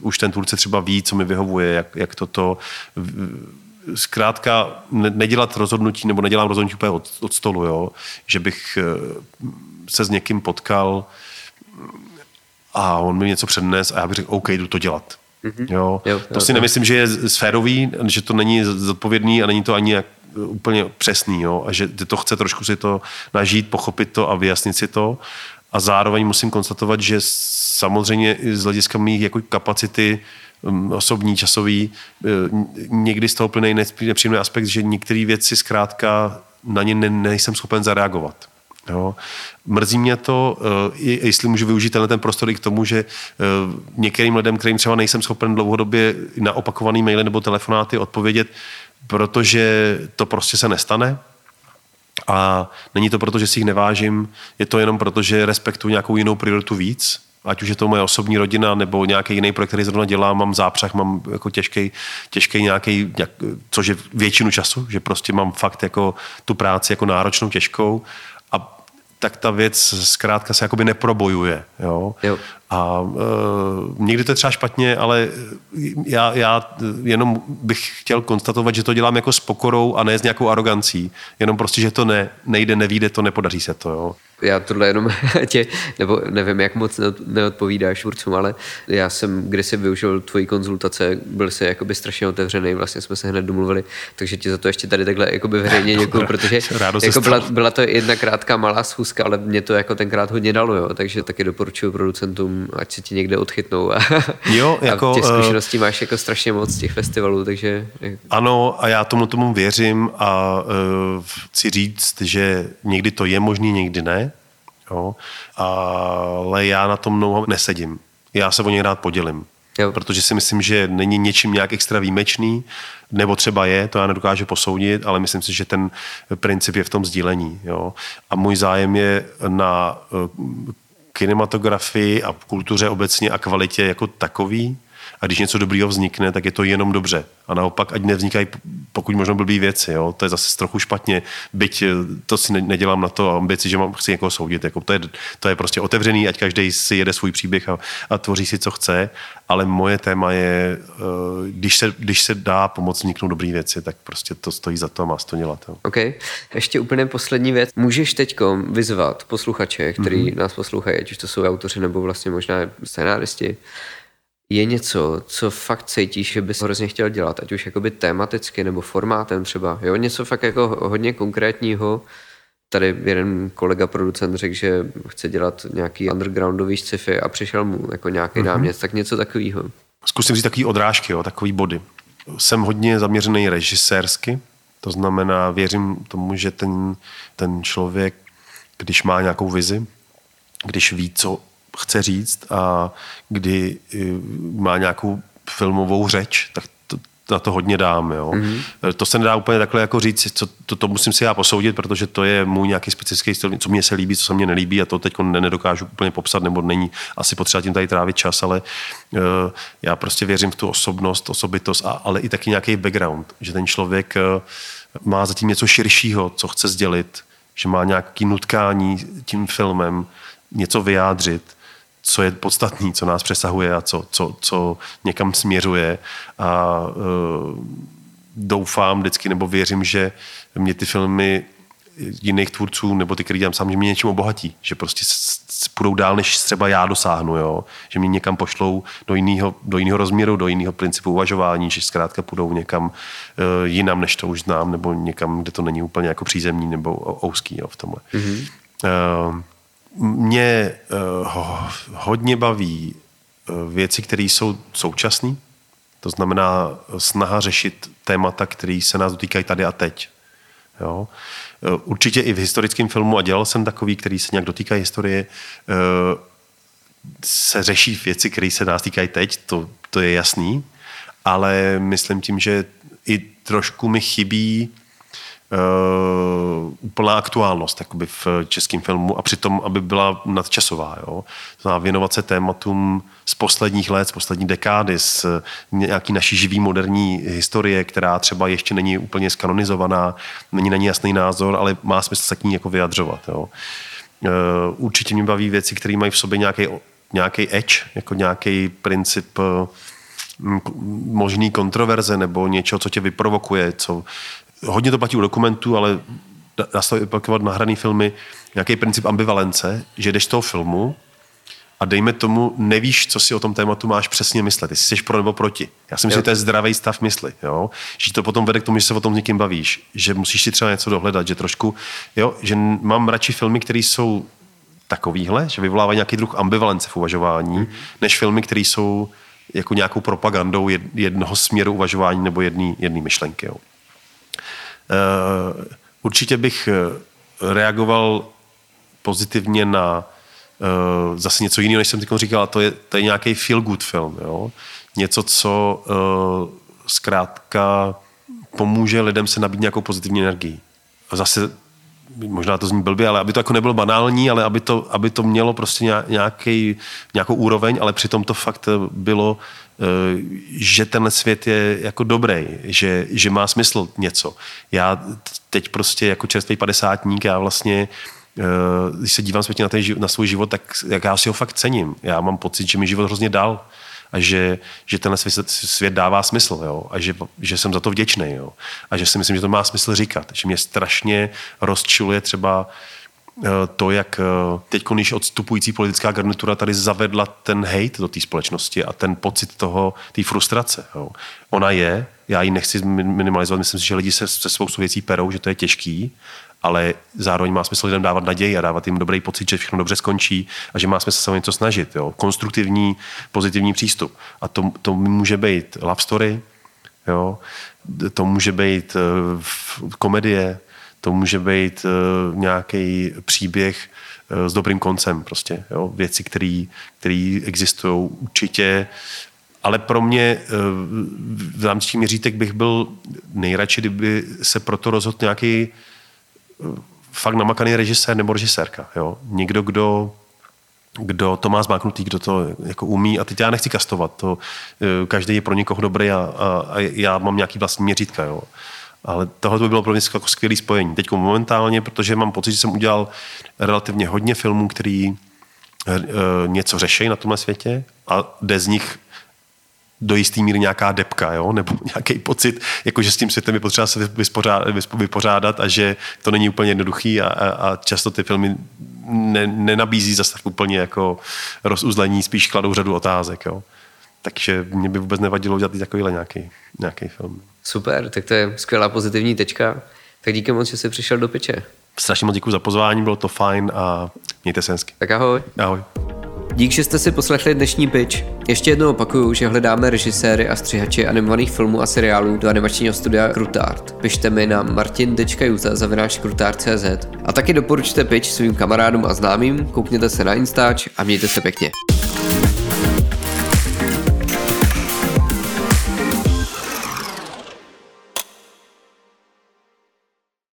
už ten tvůrce třeba ví, co mi vyhovuje, jak, jak toto zkrátka nedělat rozhodnutí, nebo nedělám rozhodnutí úplně od, od stolu, jo? že bych eh, se s někým potkal a on mi něco přednes a já bych řekl, OK, jdu to dělat. Mm-hmm. Jo? Jo, to jo, si jo. nemyslím, že je sférový, že to není zodpovědný a není to ani jak úplně přesný, jo? a že to chce trošku si to nažít, pochopit to a vyjasnit si to. A zároveň musím konstatovat, že samozřejmě z hlediska mých jako kapacity Um, osobní, časový, eh, někdy z toho plyne nepříjemný aspekt, že některé věci zkrátka na ně ne, nejsem schopen zareagovat. Jo. Mrzí mě to, eh, jestli můžu využít tenhle ten prostor i k tomu, že eh, některým lidem, kterým třeba nejsem schopen dlouhodobě na opakovaný maily nebo telefonáty odpovědět, protože to prostě se nestane, A není to proto, že si jich nevážím, je to jenom proto, že respektuji nějakou jinou prioritu víc, ať už je to moje osobní rodina nebo nějaký jiný projekt, který zrovna dělám, mám zápřah, mám jako těžký, těžký nějaký, nějak, což je většinu času, že prostě mám fakt jako tu práci jako náročnou, těžkou a tak ta věc zkrátka se jakoby neprobojuje. Jo? Jo. A uh, někdy to je třeba špatně, ale já, já jenom bych chtěl konstatovat, že to dělám jako s pokorou a ne s nějakou arogancí. Jenom prostě, že to ne, nejde, nevíde, to nepodaří se to. Jo já tohle jenom tě, nebo nevím, jak moc neodpovídáš určitě, ale já jsem kdysi využil tvoji konzultace, byl jsi jakoby strašně otevřený, vlastně jsme se hned domluvili, takže ti za to ještě tady takhle jakoby veřejně děkuji, protože jako byla, byla, to jedna krátká malá schůzka, ale mě to jako tenkrát hodně dalo, jo, takže taky doporučuji producentům, ať se ti někde odchytnou a, jo, jako, a těch eh, zkušeností máš jako strašně moc z těch festivalů, takže... Ano a já tomu tomu věřím a uh, chci říct, že někdy to je možný, někdy ne, Jo? Ale já na tom mnoho nesedím. Já se o něj rád podělím. Jo. Protože si myslím, že není něčím nějak extra výjimečný, nebo třeba je, to já nedokážu posoudit, ale myslím si, že ten princip je v tom sdílení. Jo? A můj zájem je na eh, kinematografii a kultuře obecně a kvalitě jako takový, a když něco dobrýho vznikne, tak je to jenom dobře. A naopak, ať nevznikají pokud možno blbý věci. Jo? To je zase trochu špatně, byť eh, to si nedělám na to ambici, že mám, chci někoho soudit. Jako to, je, to je prostě otevřený, ať každý si jede svůj příběh a, a tvoří si, co chce. Ale moje téma je, eh, když se, když se dá pomoct vzniknout dobrý věci, tak prostě to stojí za to a má to dělat. Jo. OK. Ještě úplně poslední věc. Můžeš teď vyzvat posluchače, který mm-hmm. nás poslouchají, ať už to jsou autoři nebo vlastně možná scénáristi, je něco, co fakt cítíš, že bys hrozně chtěl dělat, ať už jakoby tematicky nebo formátem třeba, jo, něco fakt jako hodně konkrétního, tady jeden kolega producent řekl, že chce dělat nějaký undergroundový sci-fi a přišel mu jako nějaký mm-hmm. námět, tak něco takového. Zkusím říct takový odrážky, jo, takový body. Jsem hodně zaměřený režisérsky, to znamená, věřím tomu, že ten, ten člověk, když má nějakou vizi, když ví, co chce říct a kdy eh, má nějakou filmovou řeč, tak to, na to hodně dám. Jo. Mm-hmm. To se nedá úplně takhle jako říct, co, to, to musím si já posoudit, protože to je můj nějaký specifický styl, co mě se líbí, co se mně nelíbí a to teď nedokážu úplně popsat, nebo není asi potřeba tím tady trávit čas, ale uh, já prostě věřím v tu osobnost, osobitost, a, ale i taky nějaký background, že ten člověk uh, má zatím něco širšího, co chce sdělit, že má nějaký nutkání tím filmem, něco vyjádřit co je podstatný, co nás přesahuje a co, co, co někam směřuje. A uh, doufám vždycky, nebo věřím, že mě ty filmy jiných tvůrců, nebo ty, který dělám sám, že mě něčím obohatí, že prostě půjdou dál, než třeba já dosáhnu, jo? že mě někam pošlou do jiného, do jiného rozměru, do jiného principu uvažování, že zkrátka půjdou někam uh, jinam, než to už znám, nebo někam, kde to není úplně jako přízemní nebo ouský jo, v tomhle. Mm-hmm. Uh, mě uh, hodně baví uh, věci, které jsou současné, to znamená snaha řešit témata, které se nás dotýkají tady a teď. Jo? Určitě i v historickém filmu, a dělal jsem takový, který se nějak dotýkají historie, se řeší věci, které se nás týkají teď, to, to je jasný, ale myslím tím, že i trošku mi chybí uh, úplná aktuálnost jakoby v českém filmu a přitom, aby byla nadčasová. Jo? Znamená věnovat se tématům z posledních let, z poslední dekády, z nějaký naší živý moderní historie, která třeba ještě není úplně skanonizovaná, není na ní jasný názor, ale má smysl se k ní jako vyjadřovat. Jo? Uh, určitě mě baví věci, které mají v sobě nějaký, nějaký edge, jako nějaký princip uh, možný kontroverze nebo něco, co tě vyprovokuje, co hodně to platí u dokumentů, ale dá se to aplikovat na hraný filmy, nějaký princip ambivalence, že jdeš z toho filmu a dejme tomu, nevíš, co si o tom tématu máš přesně myslet, jestli jsi pro nebo proti. Já si myslím, že to je zdravý stav mysli, jo? že to potom vede k tomu, že se o tom s někým bavíš, že musíš si třeba něco dohledat, že trošku, jo, že mám radši filmy, které jsou takovýhle, že vyvolávají nějaký druh ambivalence v uvažování, mm-hmm. než filmy, které jsou jako nějakou propagandou jednoho směru uvažování nebo jedné myšlenky. Jo. Eh, určitě bych eh, reagoval pozitivně na eh, zase něco jiného, než jsem teď říkal, to je, to je nějaký feel good film. Jo? Něco, co zkrátka pomůže lidem se nabít nějakou pozitivní energii. Zase možná to zní blbě, ale aby to jako nebylo banální, ale aby to, aby to mělo prostě nějaký, nějakou úroveň, ale přitom to fakt bylo, eh, že ten svět je jako dobrý, že, že má smysl něco. Já teď prostě jako čerstvý padesátník, já vlastně eh, když se dívám zpětně na, ten, na svůj život, tak jak já si ho fakt cením. Já mám pocit, že mi život hrozně dal a že, že tenhle svět, svět dává smysl jo? a že, že jsem za to vděčný jo? a že si myslím, že to má smysl říkat. Že mě strašně rozčiluje třeba eh, to, jak eh, teď, když odstupující politická garnitura tady zavedla ten hate do té společnosti a ten pocit toho, té frustrace. Jo. Ona je, já ji nechci minimalizovat, myslím si, že lidi se, se spoustu věcí perou, že to je těžký, ale zároveň má smysl lidem dávat naději a dávat jim dobrý pocit, že všechno dobře skončí a že má smysl se o něco snažit. Jo. Konstruktivní, pozitivní přístup. A to, to může být love story, jo. to může být uh, komedie, to může být uh, nějaký příběh uh, s dobrým koncem. Prostě, jo. Věci, které existují určitě ale pro mě v rámci měřítek bych byl nejradši, kdyby se proto rozhodl nějaký fakt namakaný režisér nebo režisérka. Jo? Někdo, kdo kdo to má zmáknutý, kdo to jako umí. A teď já nechci kastovat. To, eh, každý je pro někoho dobrý a, a, a já mám nějaký vlastní měřítka. Jo. Ale tohle by bylo pro mě jako skvělé spojení. Teď momentálně, protože mám pocit, že jsem udělal relativně hodně filmů, který e, něco řeší na tomhle světě a jde z nich do jistý míry nějaká depka, jo? nebo nějaký pocit, jako že s tím světem je potřeba se vypořádat a že to není úplně jednoduchý a, a, a často ty filmy ne, nenabízí zase tak úplně jako rozuzlení, spíš kladou řadu otázek. Jo? Takže mě by vůbec nevadilo udělat takovýhle nějaký, nějaký film. Super, tak to je skvělá pozitivní tečka. Tak díky moc, že jsi přišel do peče. Strašně moc děkuji za pozvání, bylo to fajn a mějte se hezky. Tak ahoj. Ahoj. Dík, že jste si poslechli dnešní pitch. Ještě jednou opakuju, že hledáme režiséry a střihači animovaných filmů a seriálů do animačního studia Krutart. Pište mi na martin.juta.cz a taky doporučte pitch svým kamarádům a známým, koukněte se na Instač a mějte se pěkně.